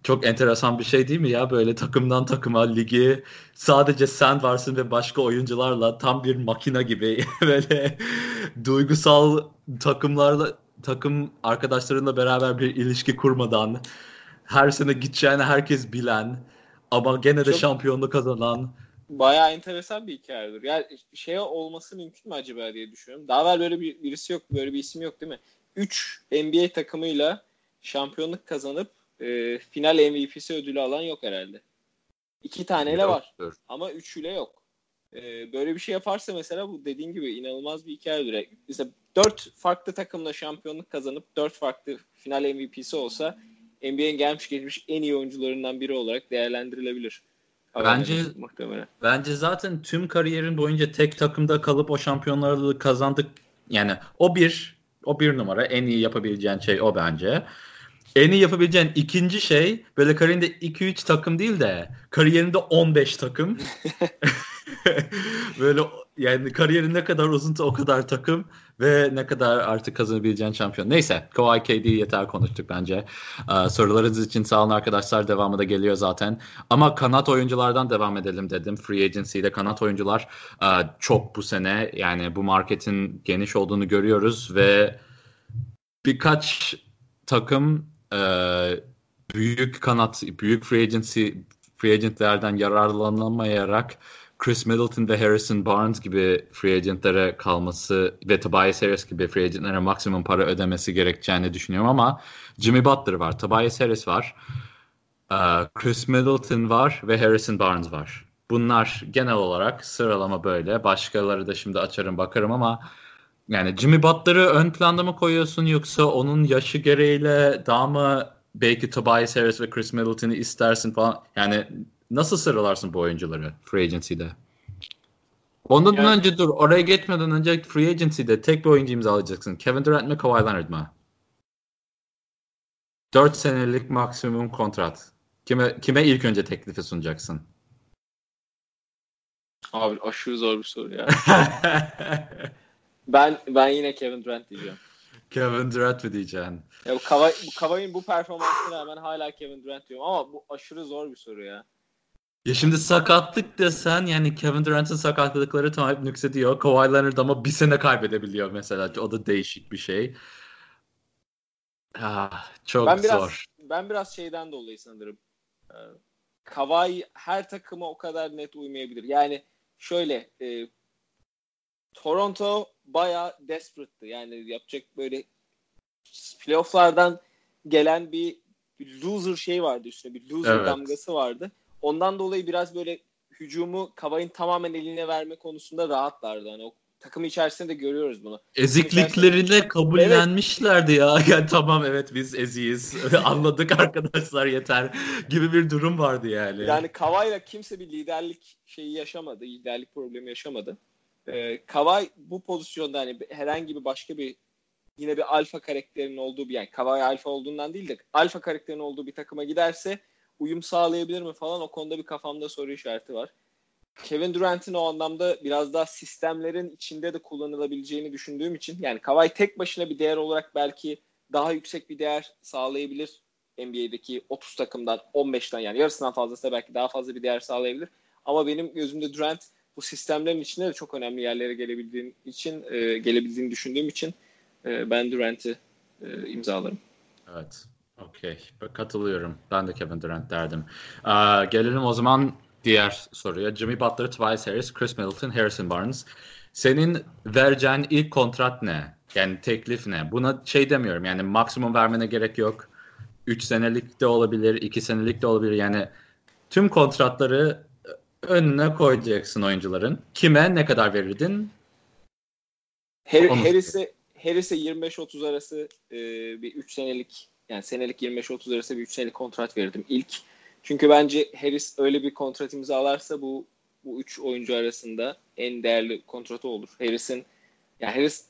S1: çok enteresan bir şey değil mi ya böyle takımdan takıma ligi sadece sen varsın ve başka oyuncularla tam bir makina gibi böyle duygusal takımlarla takım arkadaşlarınla beraber bir ilişki kurmadan her sene gideceğini herkes bilen ama gene de çok... şampiyonluğu kazanan
S2: bayağı enteresan bir hikayedir. Yani şey olması mümkün mü acaba diye düşünüyorum. Daha evvel böyle bir birisi yok, böyle bir isim yok değil mi? 3 NBA takımıyla şampiyonluk kazanıp e, final MVP'si ödülü alan yok herhalde. İki taneyle var ama üçüyle yok. E, böyle bir şey yaparsa mesela bu dediğin gibi inanılmaz bir hikayedir. Mesela dört farklı takımla şampiyonluk kazanıp dört farklı final MVP'si olsa NBA'nin gelmiş geçmiş en iyi oyuncularından biri olarak değerlendirilebilir.
S1: Bence muhtemelen. Bence zaten tüm kariyerin boyunca tek takımda kalıp o şampiyonları kazandık. Yani o bir o bir numara. En iyi yapabileceğin şey o bence. En iyi yapabileceğin ikinci şey böyle kariyerinde 2-3 takım değil de kariyerinde 15 takım. böyle yani kariyerin ne kadar uzunsa o kadar takım ve ne kadar artık kazanabileceğin şampiyon. Neyse Kawhi KD yeter konuştuk bence. Ee, sorularınız için sağ olun arkadaşlar. Devamı da geliyor zaten. Ama kanat oyunculardan devam edelim dedim. Free Agency'de kanat oyuncular e, çok bu sene. Yani bu marketin geniş olduğunu görüyoruz ve birkaç takım e, büyük kanat, büyük free agency free agentlerden yararlanamayarak Chris Middleton ve Harrison Barnes gibi free agentlere kalması ve Tobias Harris gibi free agentlere maksimum para ödemesi gerekeceğini düşünüyorum ama Jimmy Butler var, Tobias Harris var, Chris Middleton var ve Harrison Barnes var. Bunlar genel olarak sıralama böyle. Başkaları da şimdi açarım bakarım ama yani Jimmy Butler'ı ön planda mı koyuyorsun yoksa onun yaşı gereğiyle daha mı belki Tobias Harris ve Chris Middleton'ı istersin falan. Yani nasıl sıralarsın bu oyuncuları free agency'de? Ondan yani, önce dur oraya geçmeden önce free agency'de tek bir oyuncu imzalayacaksın. Kevin Durant mi Kawhi Leonard mı? 4 senelik maksimum kontrat. Kime kime ilk önce teklifi sunacaksın?
S2: Abi aşırı zor bir soru ya. ben ben yine Kevin Durant diyeceğim.
S1: Kevin Durant mı diyeceksin?
S2: Ya bu Kawhi, bu Kawhi'nin bu performansına rağmen hala Kevin Durant diyorum ama bu aşırı zor bir soru ya.
S1: Ya şimdi sakatlık desen yani Kevin Durant'ın sakatlıkları tamam nüksediyor. Kawhi Leonard ama bir sene kaybedebiliyor mesela. O da değişik bir şey. Ah, çok
S2: ben biraz,
S1: zor.
S2: Ben biraz şeyden dolayı sanırım. Ee, Kawhi her takıma o kadar net uymayabilir. Yani şöyle e, Toronto bayağı desperate'tı. Yani yapacak böyle playoff'lardan gelen bir, bir loser şey vardı üstüne. Bir loser evet. damgası vardı. Ondan dolayı biraz böyle hücumu Kavay'ın tamamen eline verme konusunda rahatlardı. Hani o takım içerisinde de görüyoruz bunu.
S1: Ezikliklerine kabullenmişlerdi evet. ya. Yani tamam evet biz eziyiz. Anladık arkadaşlar yeter gibi bir durum vardı yani.
S2: Yani Kavay'la kimse bir liderlik şeyi yaşamadı. Liderlik problemi yaşamadı. Ee, Kavay bu pozisyonda hani herhangi bir başka bir yine bir alfa karakterinin olduğu bir yani Kavay alfa olduğundan değil de alfa karakterinin olduğu bir takıma giderse uyum sağlayabilir mi falan o konuda bir kafamda soru işareti var. Kevin Durant'in o anlamda biraz daha sistemlerin içinde de kullanılabileceğini düşündüğüm için yani Kawhi tek başına bir değer olarak belki daha yüksek bir değer sağlayabilir NBA'deki 30 takımdan 15'ten yani yarısından fazlası belki daha fazla bir değer sağlayabilir. Ama benim gözümde Durant bu sistemlerin içinde de çok önemli yerlere gelebildiğin için e, gelebildiğini düşündüğüm için e, ben Durant'i e, imzalarım.
S1: Evet. Okey. Katılıyorum. Ben de Kevin Durant derdim. Ee, gelelim o zaman diğer soruya. Jimmy Butler, Tobias Harris, Chris Middleton, Harrison Barnes. Senin vereceğin ilk kontrat ne? Yani teklif ne? Buna şey demiyorum yani maksimum vermene gerek yok. 3 senelik de olabilir, 2 senelik de olabilir. Yani tüm kontratları önüne koyacaksın oyuncuların. Kime ne kadar verirdin?
S2: Harris'e Harris'e 25-30 arası e, bir 3 senelik yani senelik 25-30 arası bir 3 senelik kontrat verirdim ilk. Çünkü bence Harris öyle bir kontrat imzalarsa bu bu üç oyuncu arasında en değerli kontratı olur. Harris'in yani Harris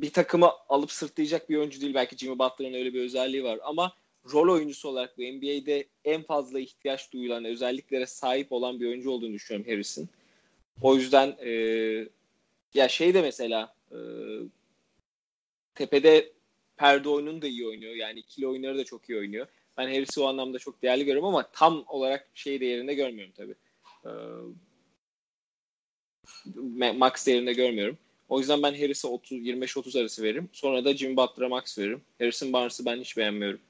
S2: bir takımı alıp sırtlayacak bir oyuncu değil. Belki Jimmy Butler'ın öyle bir özelliği var ama rol oyuncusu olarak bu NBA'de en fazla ihtiyaç duyulan özelliklere sahip olan bir oyuncu olduğunu düşünüyorum Harris'in. O yüzden e, ya şey de mesela e, tepede perde oyununu da iyi oynuyor. Yani ikili oyunları da çok iyi oynuyor. Ben Harris'i o anlamda çok değerli görüyorum ama tam olarak şey değerinde görmüyorum tabii. Ee, max değerinde görmüyorum. O yüzden ben Harris'e 30 25-30 arası veririm. Sonra da Jimmy Butler'a max veririm. Harrison Barnes'ı ben hiç beğenmiyorum.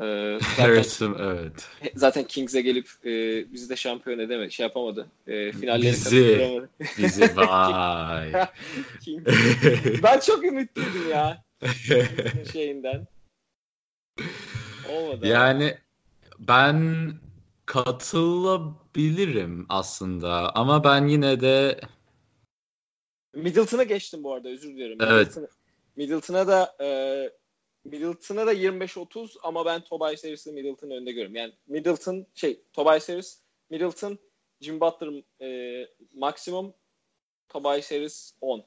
S1: Ee, Harrison evet.
S2: Zaten Kings'e gelip e, bizi de şampiyon edemedi. Şey yapamadı. E, finalleri
S1: bizi, bizi vay.
S2: ben çok ümitliydim ya. şeyinden.
S1: Olmadı. Yani abi. ben katılabilirim aslında ama ben yine de
S2: Middleton'a geçtim bu arada özür dilerim.
S1: Evet.
S2: Middleton'a da e, Middleton'a da 25-30 ama ben Tobias Harris'i Middleton'ın önünde görüyorum. Yani Middleton şey Tobias Harris, Middleton, Jim Butler e, maksimum Tobias Harris 10.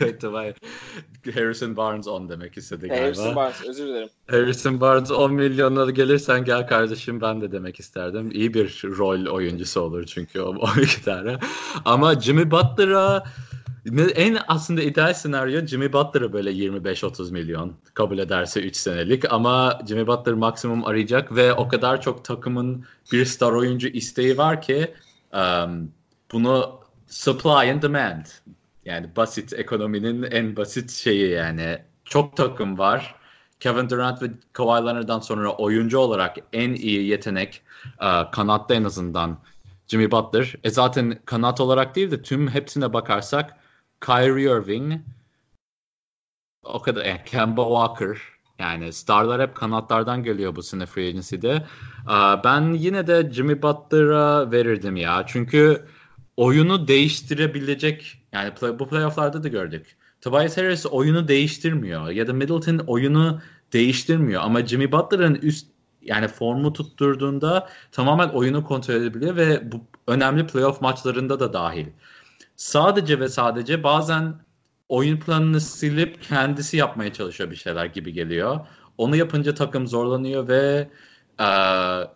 S1: evet, Harrison Barnes 10 demek istedi galiba.
S2: Harrison Barnes özür dilerim.
S1: Harrison Barnes 10 milyonla gelirsen gel kardeşim ben de demek isterdim. İyi bir rol oyuncusu olur çünkü o, o iki tane. Ama Jimmy Butler'a en aslında ideal senaryo Jimmy Butler'a böyle 25-30 milyon kabul ederse 3 senelik ama Jimmy Butler maksimum arayacak ve o kadar çok takımın bir star oyuncu isteği var ki um, bunu supply and demand yani basit ekonominin en basit şeyi yani. Çok takım var. Kevin Durant ve Kawhi Leonard'dan sonra oyuncu olarak en iyi yetenek kanatta en azından Jimmy Butler. E zaten kanat olarak değil de tüm hepsine bakarsak Kyrie Irving o kadar yani Kemba Walker yani starlar hep kanatlardan geliyor bu sene free agency'de. Ben yine de Jimmy Butler'a verirdim ya. Çünkü oyunu değiştirebilecek yani play, bu playofflarda da gördük. Tobias Harris oyunu değiştirmiyor ya da Middleton oyunu değiştirmiyor ama Jimmy Butler'ın üst yani formu tutturduğunda tamamen oyunu kontrol edebiliyor ve bu önemli playoff maçlarında da dahil. Sadece ve sadece bazen oyun planını silip kendisi yapmaya çalışıyor bir şeyler gibi geliyor. Onu yapınca takım zorlanıyor ve e,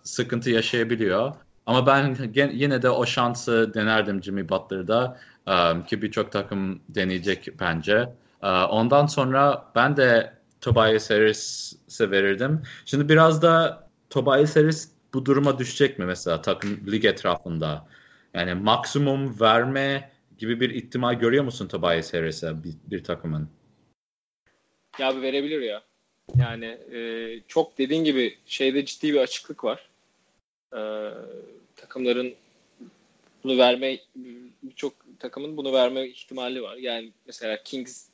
S1: sıkıntı yaşayabiliyor. Ama ben yine de o şansı denerdim Jimmy Butler'da um, ki birçok takım deneyecek bence. Uh, ondan sonra ben de Tobias Harris'e verirdim. Şimdi biraz da Tobias Harris bu duruma düşecek mi mesela takım lig etrafında? Yani maksimum verme gibi bir ihtimal görüyor musun Tobias Harris'e bir, bir takımın?
S2: Ya bir verebilir ya. Yani e, çok dediğin gibi şeyde ciddi bir açıklık var. E, takımların bunu verme birçok takımın bunu verme ihtimali var. Yani mesela Kings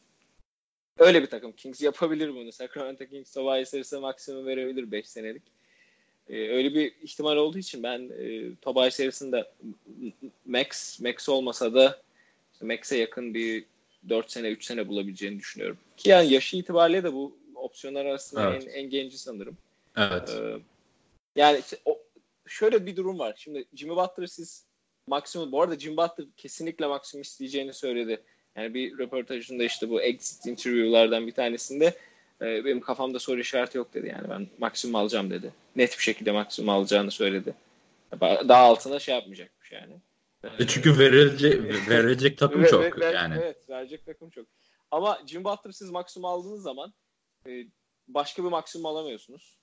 S2: öyle bir takım. Kings yapabilir bunu. Sacramento Kings Tobias Harris'e maksimum verebilir 5 senelik. Ee, öyle bir ihtimal olduğu için ben e, Tobias Harris'in de max max olmasa da işte max'e yakın bir 4 sene 3 sene bulabileceğini düşünüyorum. Ki yani yaşı itibariyle de bu opsiyonlar arasında evet. en, en genci sanırım.
S1: Evet. Ee,
S2: yani işte o, şöyle bir durum var. Şimdi Jimmy Butler siz maksimum bu arada Jimmy Butler kesinlikle maksimum isteyeceğini söyledi. Yani bir röportajında işte bu exit interview'lardan bir tanesinde e, benim kafamda soru işareti yok dedi. Yani ben maksimum alacağım dedi. Net bir şekilde maksimum alacağını söyledi. Daha altına şey yapmayacakmış yani.
S1: E çünkü verilecek, verilecek takım çok ver, ver, yani.
S2: Evet verecek takım çok. Ama Jim Butler siz maksimum aldığınız zaman e, başka bir maksimum alamıyorsunuz.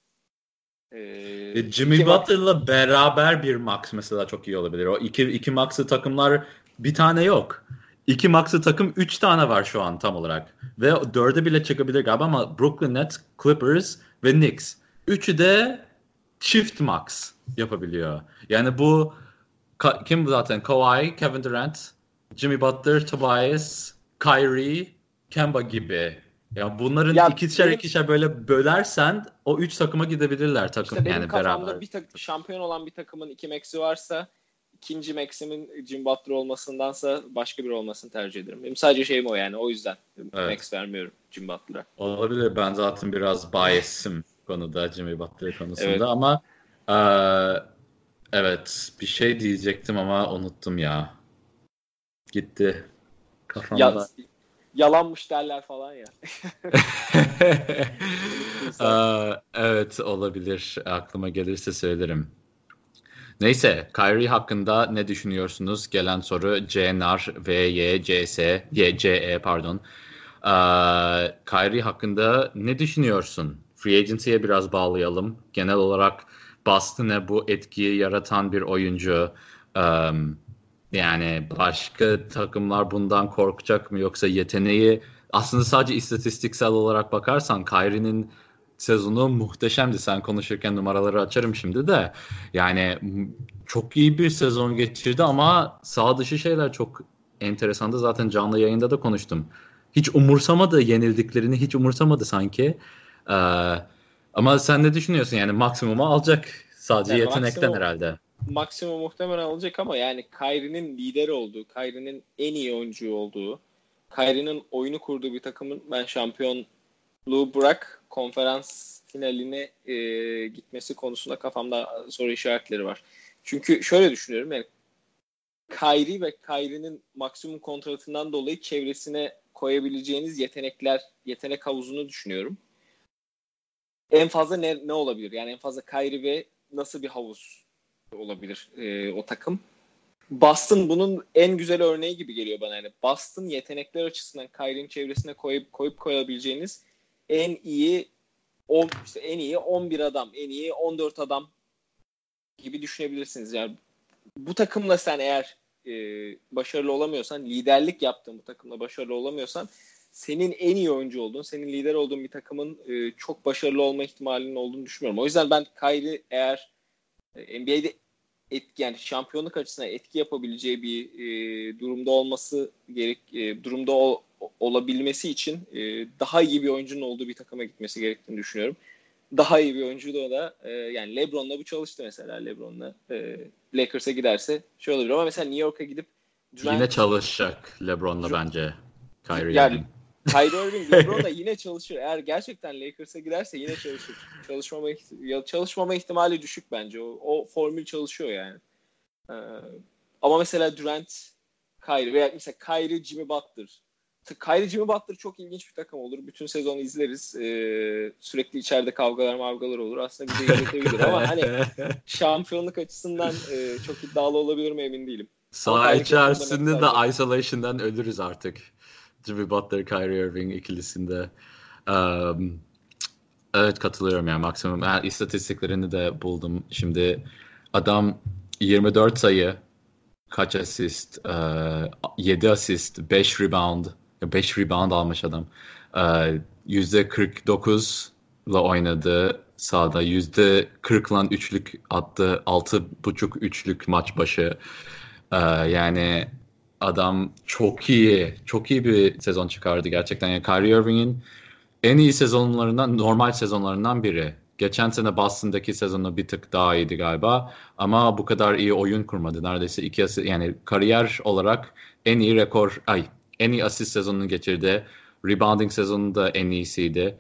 S1: Ee, Jimmy Butler'la beraber bir max mesela çok iyi olabilir. O iki, iki max'ı takımlar bir tane yok. İki max'ı takım üç tane var şu an tam olarak. Ve dörde bile çıkabilir galiba ama Brooklyn Nets, Clippers ve Knicks. Üçü de çift max yapabiliyor. Yani bu kim zaten? Kawhi, Kevin Durant, Jimmy Butler, Tobias, Kyrie, Kemba gibi ya bunların ya ikişer benim, ikişer böyle bölersen o üç takıma gidebilirler takım işte yani beraber.
S2: bir tak- şampiyon olan bir takımın iki max'i varsa ikinci maximin Jim Butler olmasındansa başka biri olmasını tercih ederim. Benim sadece şeyim o yani o yüzden evet. max vermiyorum Jim Butler'a.
S1: Olabilir ben zaten biraz bias'im konuda Jimmy Butler konusunda evet. ama e, evet bir şey diyecektim ama unuttum ya. Gitti. Kafamda. Ya,
S2: yalanmış derler falan ya.
S1: Aa, evet olabilir. Aklıma gelirse söylerim. Neyse Kyrie hakkında ne düşünüyorsunuz? Gelen soru CNR, VY, CS, YCE pardon. Ee, Kyrie hakkında ne düşünüyorsun? Free Agency'ye biraz bağlayalım. Genel olarak Boston'a bu etkiyi yaratan bir oyuncu. Um, yani başka takımlar bundan korkacak mı yoksa yeteneği aslında sadece istatistiksel olarak bakarsan Kyrie'nin sezonu muhteşemdi. Sen konuşurken numaraları açarım şimdi de. Yani çok iyi bir sezon geçirdi ama sağ dışı şeyler çok enteresandı. Zaten canlı yayında da konuştum. Hiç umursamadı yenildiklerini hiç umursamadı sanki. Ee, ama sen ne düşünüyorsun? Yani maksimumu alacak sadece yani yetenekten maksimum, herhalde.
S2: Maksimum muhtemelen alacak ama yani Kyrie'nin lider olduğu, Kyrie'nin en iyi oyuncu olduğu, Kyrie'nin oyunu kurduğu bir takımın ben şampiyonluğu bırak konferans finaline e, gitmesi konusunda kafamda soru işaretleri var. Çünkü şöyle düşünüyorum yani Kyrie ve Kyrie'nin maksimum kontratından dolayı çevresine koyabileceğiniz yetenekler, yetenek havuzunu düşünüyorum. En fazla ne, ne olabilir? Yani en fazla Kyrie ve nasıl bir havuz olabilir e, o takım? Boston bunun en güzel örneği gibi geliyor bana. Yani Boston yetenekler açısından Kyrie'nin çevresine koyup koyup koyabileceğiniz en iyi o işte en iyi 11 adam, en iyi 14 adam gibi düşünebilirsiniz. Yani bu takımla sen eğer e, başarılı olamıyorsan, liderlik yaptığın bu takımla başarılı olamıyorsan senin en iyi oyuncu olduğun, senin lider olduğun bir takımın e, çok başarılı olma ihtimalinin olduğunu düşünmüyorum. O yüzden ben Kyrie eğer e, NBA'de etki yani şampiyonluk açısından etki yapabileceği bir e, durumda olması gerek e, durumda ol, olabilmesi için e, daha iyi bir oyuncunun olduğu bir takıma gitmesi gerektiğini düşünüyorum. Daha iyi bir oyuncu da da e, yani LeBron'la bu çalıştı mesela LeBron'la e, Lakers'a giderse şey olabilir ama mesela New York'a gidip
S1: Durant, yine çalışacak LeBron'la bence Kyrie
S2: yani, Kyrie Irving LeBron'la yine çalışır. Eğer gerçekten Lakers'a giderse yine çalışır. Çalışmama çalışmama ihtimali düşük bence. O, o formül çalışıyor yani. Ee, ama mesela Durant, Kyrie veya mesela Kyrie, Jimmy Butler. Kyrie, Jimmy Butler çok ilginç bir takım olur. Bütün sezonu izleriz. Ee, sürekli içeride kavgalar mavgalar olur. Aslında bize izletebilir ama hani şampiyonluk açısından e, çok iddialı olabilir mi emin değilim.
S1: Saha içerisinde de isolation'dan ölürüz artık. Jimmy Butler, Kyrie Irving ikilisinde. Um, evet katılıyorum yani maksimum. Yani istatistiklerini de buldum. Şimdi adam 24 sayı, kaç asist, uh, 7 asist, 5 rebound, 5 rebound almış adam. Uh, %49 ile oynadı sahada. %40 lan üçlük attı. 6.5 üçlük maç başı. Uh, yani adam çok iyi, çok iyi bir sezon çıkardı gerçekten. Yani Kyrie Irving'in en iyi sezonlarından, normal sezonlarından biri. Geçen sene Boston'daki sezonu bir tık daha iyiydi galiba. Ama bu kadar iyi oyun kurmadı. Neredeyse iki asist, yani kariyer olarak en iyi rekor, ay en iyi asist sezonunu geçirdi. Rebounding sezonu da en iyisiydi.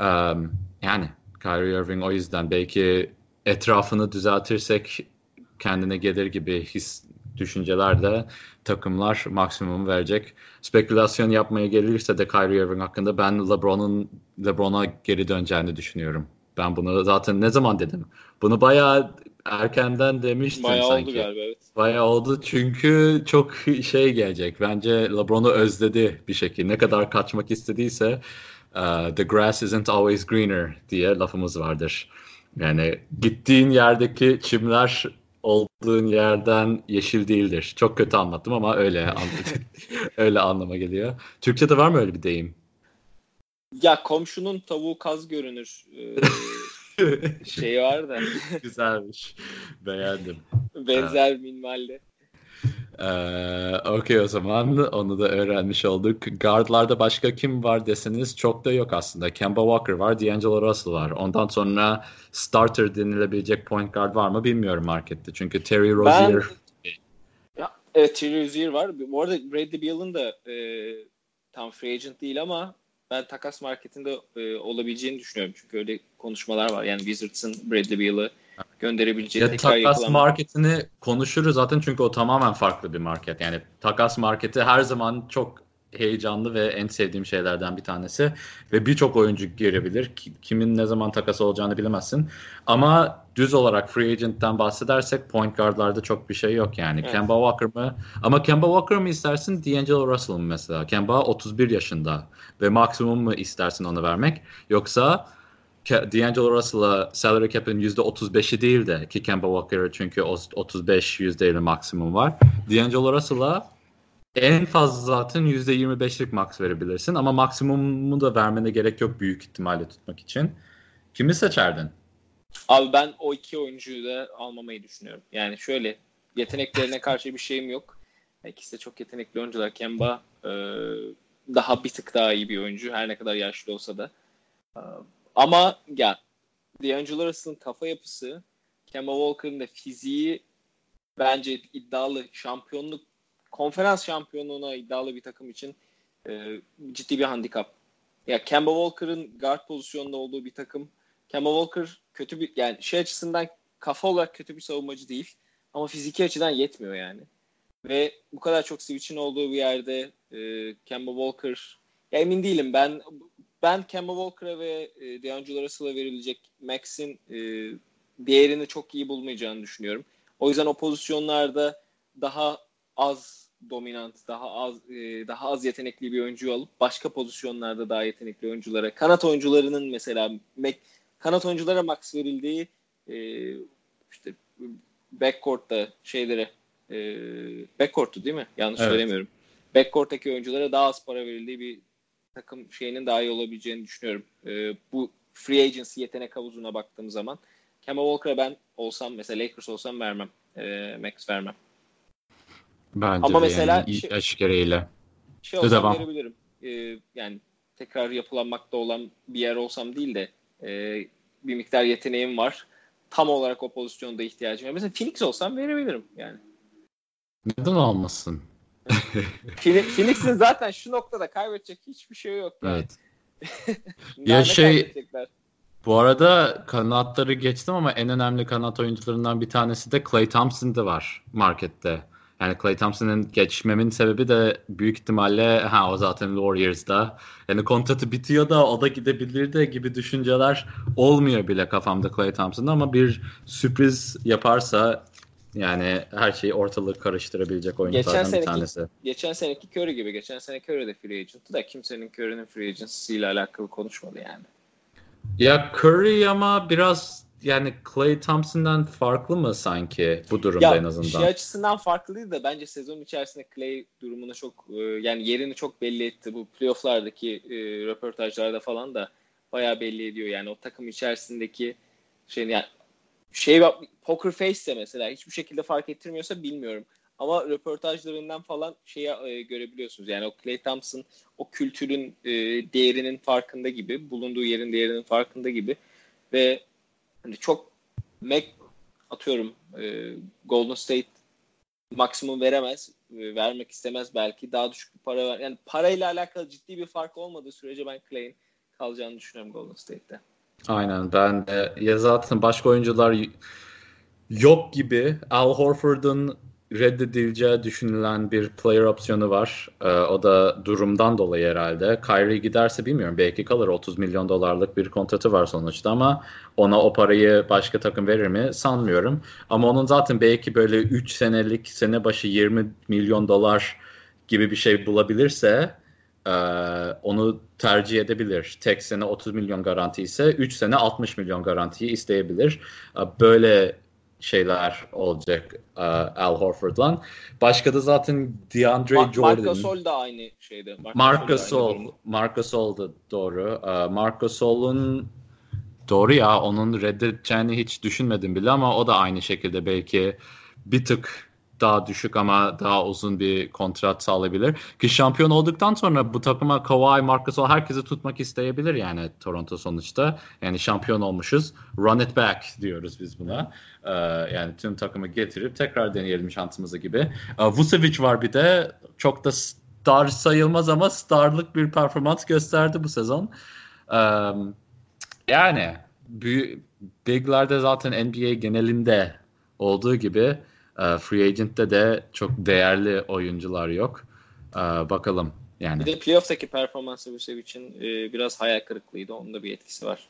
S1: Um, yani Kyrie Irving o yüzden belki etrafını düzeltirsek kendine gelir gibi his düşüncelerde takımlar maksimum verecek. Spekülasyon yapmaya gelirse de Kyrie Irving hakkında ben LeBron'un LeBron'a geri döneceğini düşünüyorum. Ben bunu zaten ne zaman dedim? Bunu bayağı erkenden demiştim
S2: bayağı
S1: sanki.
S2: oldu galiba evet.
S1: Bayağı oldu çünkü çok şey gelecek. Bence LeBron'u özledi bir şekilde. Ne kadar kaçmak istediyse uh, the grass isn't always greener diye lafımız vardır. Yani gittiğin yerdeki çimler olduğun yerden yeşil değildir. Çok kötü anlattım ama öyle öyle anlama geliyor. Türkçe'de var mı öyle bir deyim?
S2: Ya komşunun tavuğu kaz görünür. Ee, şey var da.
S1: Güzelmiş. Beğendim.
S2: Benzer minvalde.
S1: Ee, Okey o zaman onu da öğrenmiş olduk. Guardlarda başka kim var deseniz çok da yok aslında. Kemba Walker var, D'Angelo Russell var. Ondan sonra starter denilebilecek point guard var mı bilmiyorum markette. Çünkü Terry Rozier... Ben,
S2: ya, evet Terry Rozier var. Bu arada Bradley Beal'ın da e, tam free agent değil ama ben takas marketinde e, olabileceğini düşünüyorum. Çünkü öyle konuşmalar var. Yani Wizards'ın Bradley Beal'ı gönderebileceği
S1: ya takas yapılan... marketini konuşuruz zaten çünkü o tamamen farklı bir market. Yani takas marketi her zaman çok heyecanlı ve en sevdiğim şeylerden bir tanesi. Ve birçok oyuncu girebilir. Kimin ne zaman takası olacağını bilemezsin. Ama düz olarak free agent'ten bahsedersek point guardlarda çok bir şey yok yani. Evet. Kemba Walker mı? Ama Kemba Walker mı istersin? D'Angelo Russell mı mesela? Kemba 31 yaşında ve maksimum mu istersin onu vermek? Yoksa D'Angelo Russell'a salary cap'in %35'i değil de ki Kemba Walker'a çünkü 35 %50 maksimum var. D'Angelo Russell'a en fazla zaten %25'lik max verebilirsin ama maksimumu da vermene gerek yok büyük ihtimalle tutmak için. Kimi seçerdin?
S2: Abi ben o iki oyuncuyu da almamayı düşünüyorum. Yani şöyle yeteneklerine karşı bir şeyim yok. İkisi de çok yetenekli oyuncular. Kemba e, daha bir tık daha iyi bir oyuncu her ne kadar yaşlı olsa da. Ama ya D'Angelo Russell'ın kafa yapısı, Kemba Walker'ın da fiziği bence iddialı şampiyonluk konferans şampiyonluğuna iddialı bir takım için e, ciddi bir handikap. Ya Kemba Walker'ın guard pozisyonunda olduğu bir takım. Kemba Walker kötü bir yani şey açısından kafa olarak kötü bir savunmacı değil ama fiziki açıdan yetmiyor yani. Ve bu kadar çok switch'in olduğu bir yerde e, Kemba Walker ya emin değilim ben ben Kemba Walker'a ve e, DeAngelo Russell'a verilecek Max'in e, değerini çok iyi bulmayacağını düşünüyorum. O yüzden o pozisyonlarda daha az dominant, daha az e, daha az yetenekli bir oyuncuyu alıp başka pozisyonlarda daha yetenekli oyunculara, kanat oyuncularının mesela Mac, kanat oyunculara max verildiği e, işte backcourt'ta şeylere e, backcourt'tu değil mi? Yanlış evet. söylemiyorum. Backcourt'taki oyunculara daha az para verildiği bir takım şeyinin daha iyi olabileceğini düşünüyorum. E, bu free agency yetenek havuzuna baktığım zaman Kemba Walker'a ben olsam mesela Lakers olsam vermem. E, max vermem.
S1: Bence Ama de mesela yani şey.
S2: Şey olsam devam. verebilirim. Ee, yani tekrar yapılanmakta olan bir yer olsam değil de e, bir miktar yeteneğim var. Tam olarak o pozisyonda ihtiyacım var. Mesela Phoenix olsam verebilirim yani.
S1: Neden olmasın?
S2: Phoenix'in zaten şu noktada kaybedecek hiçbir şey yok. Yani. Evet.
S1: ya şey bu arada kanatları geçtim ama en önemli kanat oyuncularından bir tanesi de Clay Thompson da var markette. Yani Clay Thompson'ın geçmemin sebebi de büyük ihtimalle ha o zaten Warriors'da. Yani kontratı bitiyor da o da gidebilir de gibi düşünceler olmuyor bile kafamda Clay Thompson'da ama bir sürpriz yaparsa yani her şeyi ortalığı karıştırabilecek oyunculardan geçen bir tanesi.
S2: Geçen seneki Curry gibi. Geçen sene Curry de free agent'tı da kimsenin Curry'nin free agency ile alakalı konuşmadı yani.
S1: Ya Curry ama biraz yani Clay Thompson'dan farklı mı sanki bu durumda ya, en azından?
S2: Şey açısından farklı değil de bence sezon içerisinde Clay durumunu çok e, yani yerini çok belli etti. Bu playofflardaki e, röportajlarda falan da bayağı belli ediyor. Yani o takım içerisindeki şey yani şey poker face de mesela hiçbir şekilde fark ettirmiyorsa bilmiyorum. Ama röportajlarından falan şeyi e, görebiliyorsunuz. Yani o Clay Thompson o kültürün e, değerinin farkında gibi, bulunduğu yerin değerinin farkında gibi ve hani çok Mac atıyorum e, Golden State maksimum veremez. E, vermek istemez belki. Daha düşük bir para ver. Yani parayla alakalı ciddi bir fark olmadığı sürece ben Clay'in kalacağını düşünüyorum Golden State'te.
S1: Aynen ben de ya zaten başka oyuncular yok gibi. Al Horford'un reddedileceği düşünülen bir player opsiyonu var. Ee, o da durumdan dolayı herhalde. Kyrie giderse bilmiyorum. Belki kalır. 30 milyon dolarlık bir kontratı var sonuçta ama ona o parayı başka takım verir mi sanmıyorum. Ama onun zaten belki böyle 3 senelik sene başı 20 milyon dolar gibi bir şey bulabilirse e, onu tercih edebilir. Tek sene 30 milyon garanti ise 3 sene 60 milyon garantiyi isteyebilir. E, böyle şeyler olacak uh, Al Horford'la. Başka da zaten DeAndre Ma- Jordan.
S2: Marc Gasol da aynı şeyde.
S1: Marc Gasol, Marc Gasol da doğru. Uh, Marc Gasol'un doğru ya onun reddedeceğini hiç düşünmedim bile ama o da aynı şekilde belki bir tık daha düşük ama daha uzun bir kontrat sağlayabilir. Ki şampiyon olduktan sonra bu takıma Kawhi, Marc Gasol herkesi tutmak isteyebilir yani Toronto sonuçta. Yani şampiyon olmuşuz. Run it back diyoruz biz buna. Ee, yani tüm takımı getirip tekrar deneyelim şansımızı gibi. Ee, Vucevic var bir de. Çok da star sayılmaz ama starlık bir performans gösterdi bu sezon. Ee, yani Big'lerde zaten NBA genelinde olduğu gibi e, free agent'te de çok değerli oyuncular yok. E, bakalım Yani.
S2: Bir de playoff'taki performansı Vucevic için e, biraz hayal kırıklığıydı. Onun da bir etkisi var.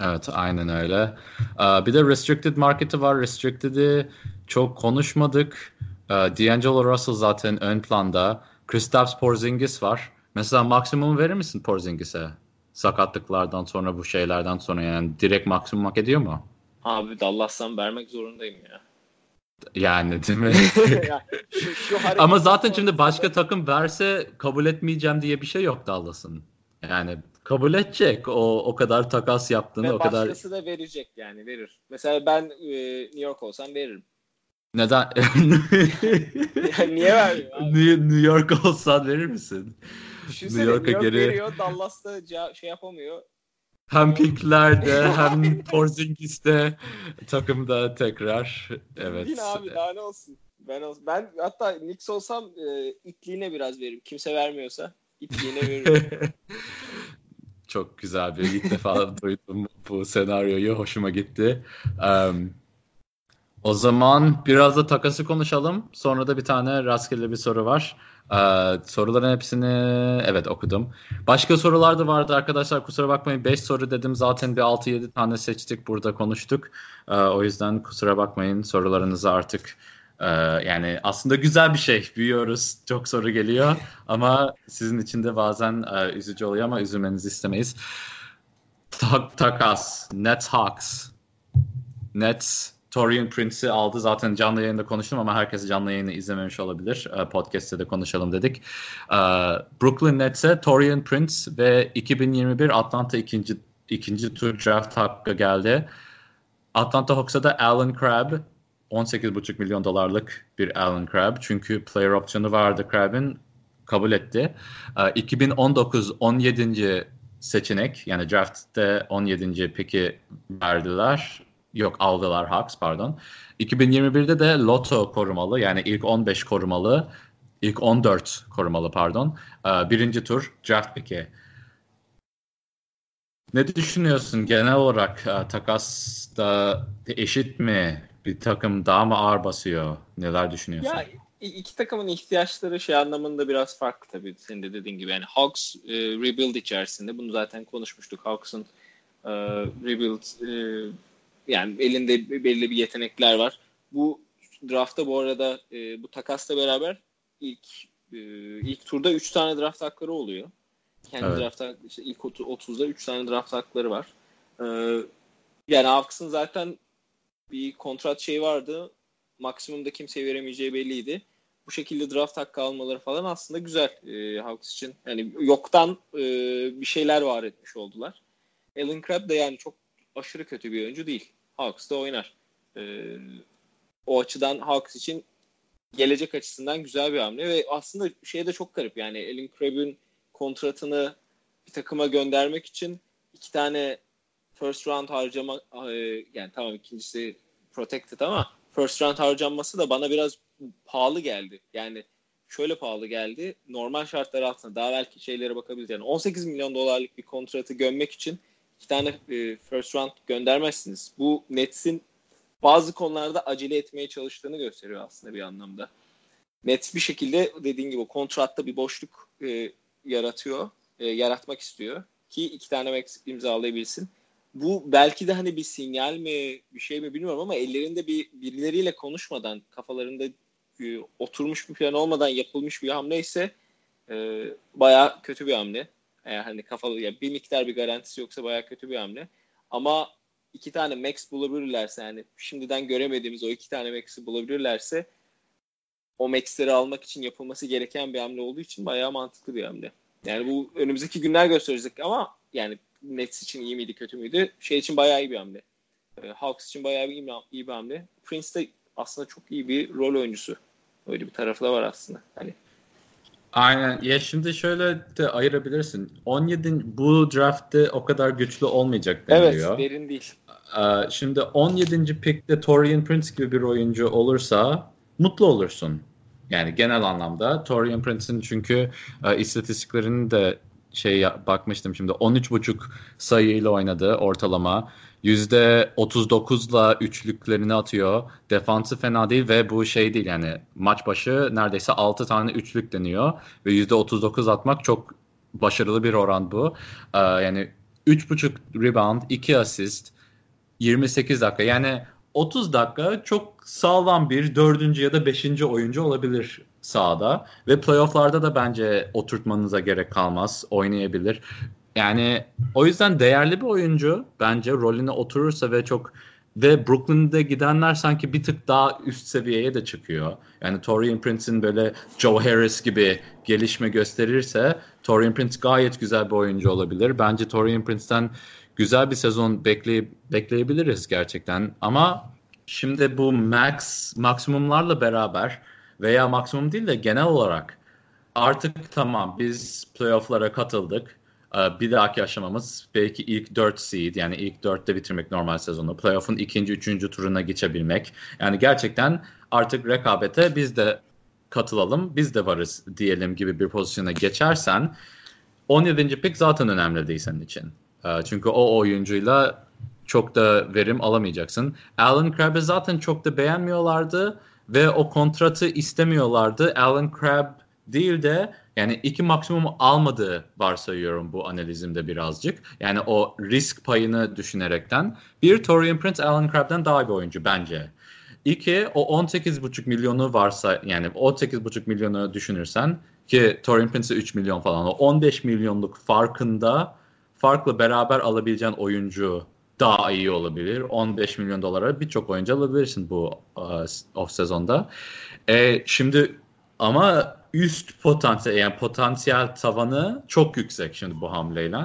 S1: Evet aynen öyle. Ee, bir de restricted market'i var. Restricted'i çok konuşmadık. Ee, D'Angelo Russell zaten ön planda. Kristaps Porzingis var. Mesela maksimum verir misin Porzingis'e? Sakatlıklardan sonra bu şeylerden sonra yani direkt maksimum hak ediyor mu?
S2: Abi Dallas'tan vermek zorundayım ya.
S1: Yani değil mi?
S2: şu, şu
S1: Ama zaten şimdi başka takım verse kabul etmeyeceğim diye bir şey yok Dallas'ın. Yani kabul edecek o o kadar takas yaptığını
S2: Ve
S1: o kadar.
S2: Başkası da verecek yani verir. Mesela ben e, New York olsam veririm.
S1: Neden?
S2: yani niye vermiyor abi?
S1: New, New York olsan verir misin?
S2: Düşünsene
S1: New
S2: New
S1: York'a
S2: York
S1: geri
S2: veriyor Dallas'ta şey yapamıyor.
S1: Hem Pink'lerde hem Porzingis'te takımda tekrar evet.
S2: Yine abi daha ne olsun. Ben olsun. ben hatta Knicks olsam e, itliğine biraz veririm. Kimse vermiyorsa itliğine veririm.
S1: Çok güzel bir ilk defa duydum bu senaryoyu. Hoşuma gitti. Um, o zaman biraz da takası konuşalım. Sonra da bir tane rastgele bir soru var. Ee, soruların hepsini evet okudum. Başka sorular da vardı arkadaşlar. Kusura bakmayın 5 soru dedim. Zaten bir 6-7 tane seçtik. Burada konuştuk. Ee, o yüzden kusura bakmayın. Sorularınızı artık e, yani aslında güzel bir şey. Büyüyoruz. Çok soru geliyor. Ama sizin için de bazen e, üzücü oluyor ama üzülmenizi istemeyiz. Tak takas. Nets Hawks. Nets Torian Prince'i aldı. Zaten canlı yayında konuştum ama herkes canlı yayını izlememiş olabilir. Podcast'te de konuşalım dedik. Brooklyn Nets'e Torian Prince ve 2021 Atlanta ikinci, ikinci tur draft hakkı geldi. Atlanta Hawks'a da Alan Crabb 18,5 milyon dolarlık bir Alan Crabb. Çünkü player opsiyonu vardı Crabb'in. Kabul etti. 2019 17. seçenek yani draft'te 17. peki verdiler. Yok aldılar Hawks pardon. 2021'de de Lotto korumalı yani ilk 15 korumalı, ilk 14 korumalı pardon. Birinci tur draft pick'i. Ne düşünüyorsun genel olarak takasta eşit mi? Bir takım daha mı ağır basıyor? Neler düşünüyorsun?
S2: Ya iki takımın ihtiyaçları şey anlamında biraz farklı tabii senin de dediğin gibi. Yani Hawks e, rebuild içerisinde bunu zaten konuşmuştuk. Hawks'ın e, rebuild e, yani elinde belli bir yetenekler var. Bu draftta bu arada e, bu takasla beraber ilk e, ilk turda 3 tane draft hakları oluyor. Kendi evet. draft işte ilk 30'da 3 tane draft hakları var. E, yani Hawks'ın zaten bir kontrat şey vardı. Maksimumda kimseye veremeyeceği belliydi. Bu şekilde draft hakkı almaları falan aslında güzel e, Hawks için. Yani yoktan e, bir şeyler var etmiş oldular. Alan Crabb de yani çok aşırı kötü bir oyuncu değil. Hawks'ta oynar. E, o açıdan Hawks için gelecek açısından güzel bir hamle ve aslında şey de çok garip yani Alan Crabb'in kontratını bir takıma göndermek için iki tane first round harcama e, yani tamam ikincisi protected ama first round harcanması da bana biraz pahalı geldi. Yani şöyle pahalı geldi. Normal şartlar altında daha belki şeylere bakabiliriz. Yani 18 milyon dolarlık bir kontratı gömmek için iki tane e, first round göndermezsiniz. Bu Nets'in bazı konularda acele etmeye çalıştığını gösteriyor aslında bir anlamda. Nets bir şekilde dediğin gibi kontratta bir boşluk e, yaratıyor, e, yaratmak istiyor ki iki tane max imzalayabilsin. Bu belki de hani bir sinyal mi, bir şey mi bilmiyorum ama ellerinde bir birileriyle konuşmadan, kafalarında e, oturmuş bir plan olmadan yapılmış bir hamle ise e, bayağı kötü bir hamle. Eğer hani kafalı ya bir miktar bir garantisi yoksa bayağı kötü bir hamle. Ama iki tane max bulabilirlerse yani şimdiden göremediğimiz o iki tane max'i bulabilirlerse o max'leri almak için yapılması gereken bir hamle olduğu için bayağı mantıklı bir hamle. Yani bu önümüzdeki günler gösterecek ama yani Nets için iyi miydi kötü müydü? Şey için bayağı iyi bir hamle. E, Hawks için bayağı bir iyi, bir hamle. Prince de aslında çok iyi bir rol oyuncusu. Öyle bir tarafı da var aslında. Hani
S1: Aynen. Ya şimdi şöyle de ayırabilirsin. 17 bu draftte o kadar güçlü olmayacak deniliyor.
S2: Evet, derin değil.
S1: Ee, şimdi 17. pickte Torian Prince gibi bir oyuncu olursa mutlu olursun. Yani genel anlamda Torian Prince'in çünkü e, istatistiklerini de şey bakmıştım şimdi 13.5 sayıyla oynadı ortalama. %39'la üçlüklerini atıyor. Defansı fena değil ve bu şey değil yani maç başı neredeyse 6 tane üçlük deniyor ve %39 atmak çok başarılı bir oran bu. Ee, yani 3.5 rebound, 2 asist, 28 dakika. Yani 30 dakika çok sağlam bir dördüncü ya da beşinci oyuncu olabilir sahada. Ve playofflarda da bence oturtmanıza gerek kalmaz. Oynayabilir. Yani o yüzden değerli bir oyuncu bence rolüne oturursa ve çok ve Brooklyn'de gidenler sanki bir tık daha üst seviyeye de çıkıyor. Yani Torian Prince'in böyle Joe Harris gibi gelişme gösterirse Torian Prince gayet güzel bir oyuncu olabilir. Bence Torian Prince'ten güzel bir sezon bekley bekleyebiliriz gerçekten. Ama şimdi bu max maksimumlarla beraber veya maksimum değil de genel olarak artık tamam biz playoff'lara katıldık. Ee, bir dahaki aşamamız belki ilk 4 seed yani ilk 4'te bitirmek normal sezonu. Playoff'un ikinci, üçüncü turuna geçebilmek. Yani gerçekten artık rekabete biz de katılalım, biz de varız diyelim gibi bir pozisyona geçersen 17. pick zaten önemli değil senin için. Ee, çünkü o oyuncuyla çok da verim alamayacaksın. Alan Crabb'i zaten çok da beğenmiyorlardı ve o kontratı istemiyorlardı. Alan Crabb değil de yani iki maksimum almadığı varsayıyorum bu analizimde birazcık. Yani o risk payını düşünerekten. Bir, Torian Prince Alan Crabb'den daha bir oyuncu bence. İki, o 18,5 milyonu varsa yani 18,5 milyonu düşünürsen ki Torian Prince'e 3 milyon falan o 15 milyonluk farkında farklı beraber alabileceğin oyuncu daha iyi olabilir. 15 milyon dolara birçok oyuncu alabilirsin bu uh, off sezonda. E, şimdi ama üst potansiyel yani potansiyel tavanı çok yüksek şimdi bu hamleyle.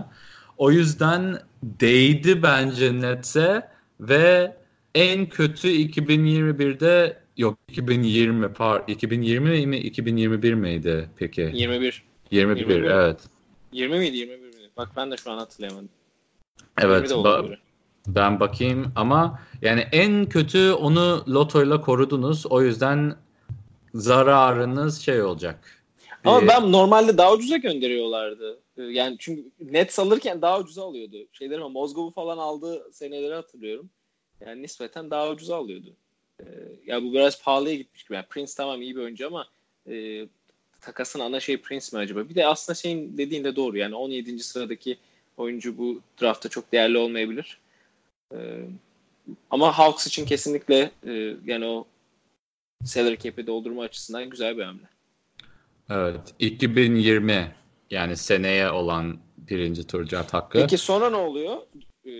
S1: O yüzden değdi bence Nets'e ve en kötü 2021'de yok 2020 par 2020 mi 2021 miydi peki?
S2: 21.
S1: 21, 21. evet.
S2: 20 miydi 21 miydi? Bak ben de şu an hatırlayamadım.
S1: Evet. Ba- ben bakayım ama yani en kötü onu lotoyla korudunuz. O yüzden zararınız şey olacak.
S2: Ama ee, ben normalde daha ucuza gönderiyorlardı. Yani çünkü net alırken daha ucuza alıyordu. Şeyler ama Mozgov'u falan aldığı seneleri hatırlıyorum. Yani nispeten daha ucuza alıyordu. Ee, ya bu biraz pahalıya gitmiş gibi. Yani Prince tamam iyi bir oyuncu ama e, takasın ana şey Prince mi acaba? Bir de aslında şeyin dediğinde doğru. Yani 17. sıradaki oyuncu bu draftta çok değerli olmayabilir. Ee, ama Hawks için kesinlikle e, yani o salary cap'i doldurma açısından güzel bir hamle.
S1: Evet. 2020 yani seneye olan birinci tur draft hakkı.
S2: Peki sonra ne oluyor? Ee,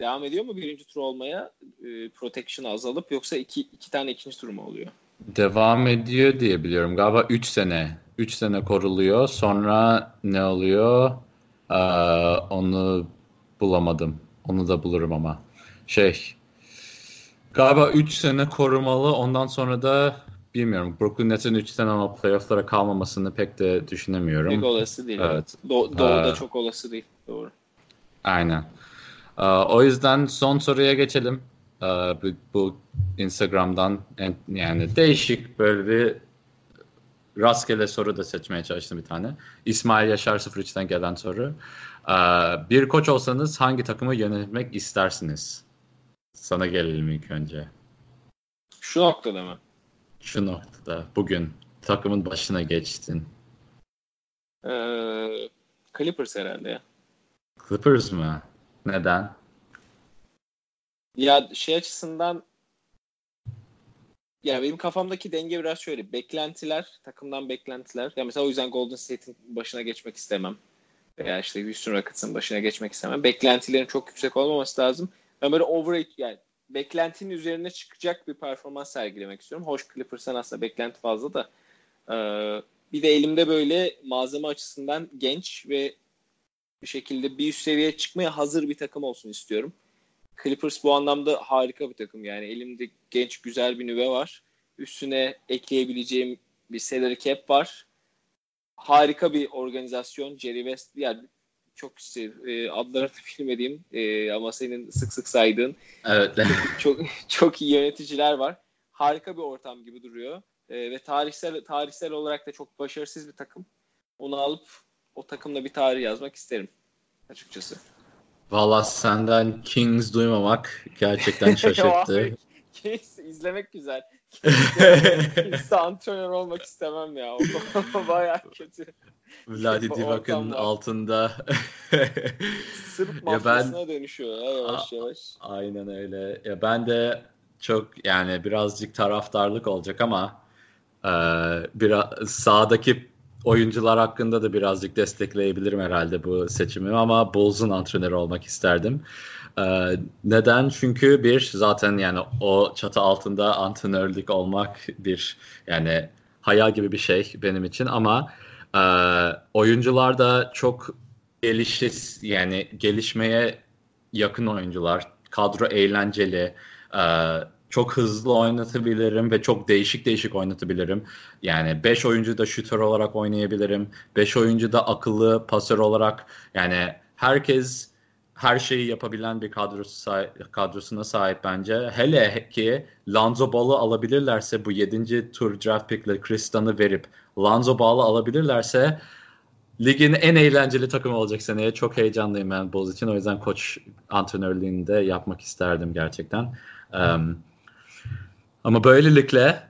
S2: devam ediyor mu birinci tur olmaya? Ee, protection azalıp yoksa iki, iki tane ikinci tur mu oluyor?
S1: Devam ediyor diye biliyorum. Galiba 3 sene. 3 sene koruluyor. Sonra ne oluyor? Ee, onu bulamadım. Onu da bulurum ama. Şey galiba 3 sene korumalı. Ondan sonra da bilmiyorum. Brooklyn Nets'in 3 sene ama playoff'lara kalmamasını pek de düşünemiyorum.
S2: Pek olası değil. Evet. Do- Doğu'da ee, çok olası değil. Doğru.
S1: Aynen. Ee, o yüzden son soruya geçelim. Ee, bu, bu Instagram'dan yani değişik böyle bir rastgele soru da seçmeye çalıştım bir tane. İsmail Yaşar 03'ten gelen soru. Ee, bir koç olsanız hangi takımı yönetmek istersiniz? Sana gelelim ilk önce.
S2: Şu noktada mı?
S1: Şu noktada. Bugün takımın başına geçtin.
S2: Ee, Clippers herhalde ya.
S1: Clippers mı? Neden?
S2: Ya şey açısından yani benim kafamdaki denge biraz şöyle. Beklentiler, takımdan beklentiler. Ya mesela o yüzden Golden State'in başına geçmek istemem. Veya işte Houston Rockets'ın başına geçmek istemem. Beklentilerin çok yüksek olmaması lazım. Ben böyle over yani beklentinin üzerine çıkacak bir performans sergilemek istiyorum. Hoş Clippers'tan aslında beklenti fazla da. Ee, bir de elimde böyle malzeme açısından genç ve bir şekilde bir üst seviyeye çıkmaya hazır bir takım olsun istiyorum. Clippers bu anlamda harika bir takım. Yani elimde genç güzel bir nüve var. Üstüne ekleyebileceğim bir salary cap var. Harika bir organizasyon. Jerry West yani çok işte, e, adlarını bilmediğim e, ama senin sık sık saydığın
S1: evet.
S2: çok çok iyi yöneticiler var. Harika bir ortam gibi duruyor. E, ve tarihsel tarihsel olarak da çok başarısız bir takım. Onu alıp o takımla bir tarih yazmak isterim açıkçası.
S1: Valla senden Kings duymamak gerçekten şaşırttı.
S2: Kings izlemek güzel. Kings'te antrenör olmak istemem ya. O baya kötü.
S1: Vladi Divak'ın altında
S2: Sırp mafyasına ben, dönüşüyor ya yavaş yavaş.
S1: Aynen öyle. Ya ben de çok yani birazcık taraftarlık olacak ama e, biraz sağdaki oyuncular hakkında da birazcık destekleyebilirim herhalde bu seçimi ama Bulls'un antrenörü olmak isterdim. Ee, neden? Çünkü bir zaten yani o çatı altında antrenörlük olmak bir yani hayal gibi bir şey benim için ama e, oyuncular da çok gelişiz yani gelişmeye yakın oyuncular. Kadro eğlenceli. E, çok hızlı oynatabilirim ve çok değişik değişik oynatabilirim. Yani 5 oyuncu da şütör olarak oynayabilirim. 5 oyuncu da akıllı pasör olarak yani herkes her şeyi yapabilen bir kadrosu sahip, kadrosuna sahip bence. Hele ki Lanzo Ball'ı alabilirlerse bu 7. tur draft pick'le Kristan'ı verip Lanzo Ball'ı alabilirlerse ligin en eğlenceli takımı olacak seneye. Çok heyecanlıyım ben Bulls için. O yüzden koç antrenörlüğünü de yapmak isterdim gerçekten. Um, ama böylelikle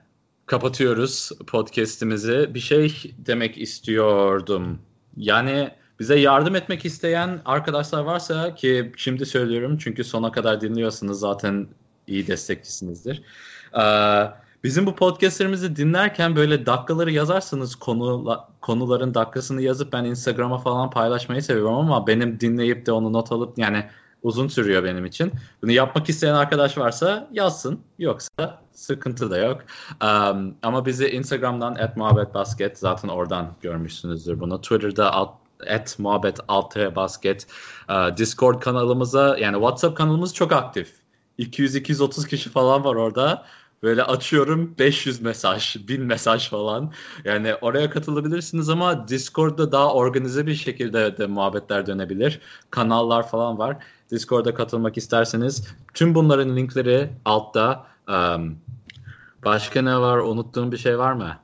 S1: kapatıyoruz podcast'imizi. Bir şey demek istiyordum. Yani bize yardım etmek isteyen arkadaşlar varsa ki şimdi söylüyorum çünkü sona kadar dinliyorsunuz zaten iyi destekçisinizdir. Ee, bizim bu podcastlerimizi dinlerken böyle dakikaları yazarsanız konu, konuların dakikasını yazıp ben Instagram'a falan paylaşmayı seviyorum ama benim dinleyip de onu not alıp yani uzun sürüyor benim için. Bunu yapmak isteyen arkadaş varsa yazsın. Yoksa sıkıntı da yok. Um, ama bizi Instagram'dan at muhabbetbasket zaten oradan görmüşsünüzdür bunu. Twitter'da alt, at muhabbet altı basket. Uh, Discord kanalımıza yani WhatsApp kanalımız çok aktif. 200-230 kişi falan var orada. Böyle açıyorum 500 mesaj, 1000 mesaj falan. Yani oraya katılabilirsiniz ama Discord'da daha organize bir şekilde de muhabbetler dönebilir. Kanallar falan var. Discord'a katılmak isterseniz tüm bunların linkleri altta. Um, başka ne var? Unuttuğum bir şey var mı?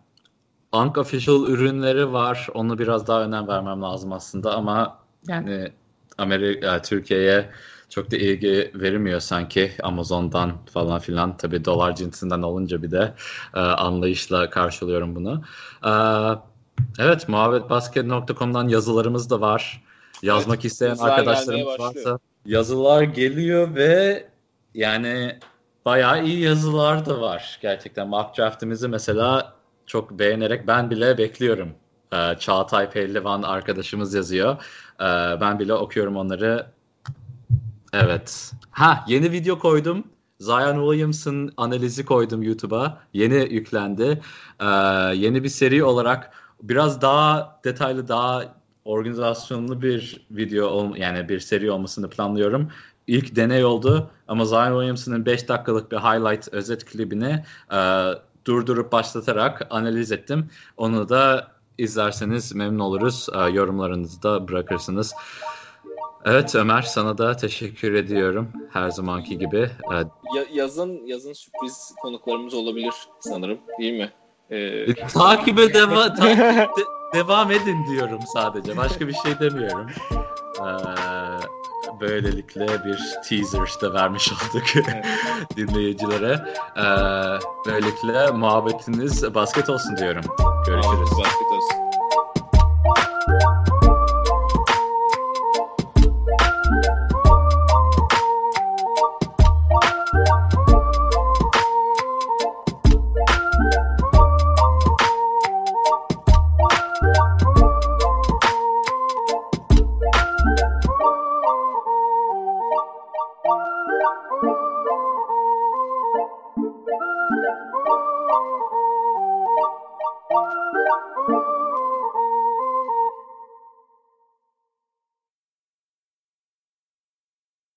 S1: Bank Official ürünleri var. Onu biraz daha önem vermem lazım aslında ama yani Amerika, Türkiye'ye çok da ilgi verilmiyor sanki Amazon'dan falan filan. Tabi dolar cinsinden olunca bir de e, anlayışla karşılıyorum bunu. E, evet muhabbetbasket.com'dan yazılarımız da var. Yazmak evet, isteyen arkadaşlarımız varsa yazılar geliyor ve yani bayağı iyi yazılar da var gerçekten. Mock draft'imizi mesela çok beğenerek ben bile bekliyorum. Ee, Çağatay Pehlivan arkadaşımız yazıyor. Ee, ben bile okuyorum onları. Evet. Ha yeni video koydum. Zion Williamson analizi koydum YouTube'a. Yeni yüklendi. Ee, yeni bir seri olarak biraz daha detaylı, daha organizasyonlu bir video yani bir seri olmasını planlıyorum. İlk deney oldu ama Zion Williamson'ın 5 dakikalık bir highlight özet klibini e, durdurup başlatarak analiz ettim. Onu da izlerseniz memnun oluruz. E, yorumlarınızı da bırakırsınız. Evet Ömer sana da teşekkür ediyorum her zamanki gibi.
S2: E, ya, yazın yazın sürpriz konuklarımız olabilir sanırım değil mi?
S1: Ee... Takibe deva takip de, devam edin diyorum sadece. Başka bir şey demiyorum. Ee, böylelikle bir teaser da vermiş olduk dinleyicilere. Ee, böylelikle muhabbetiniz basket olsun diyorum. Görüşürüz. Basket olsun.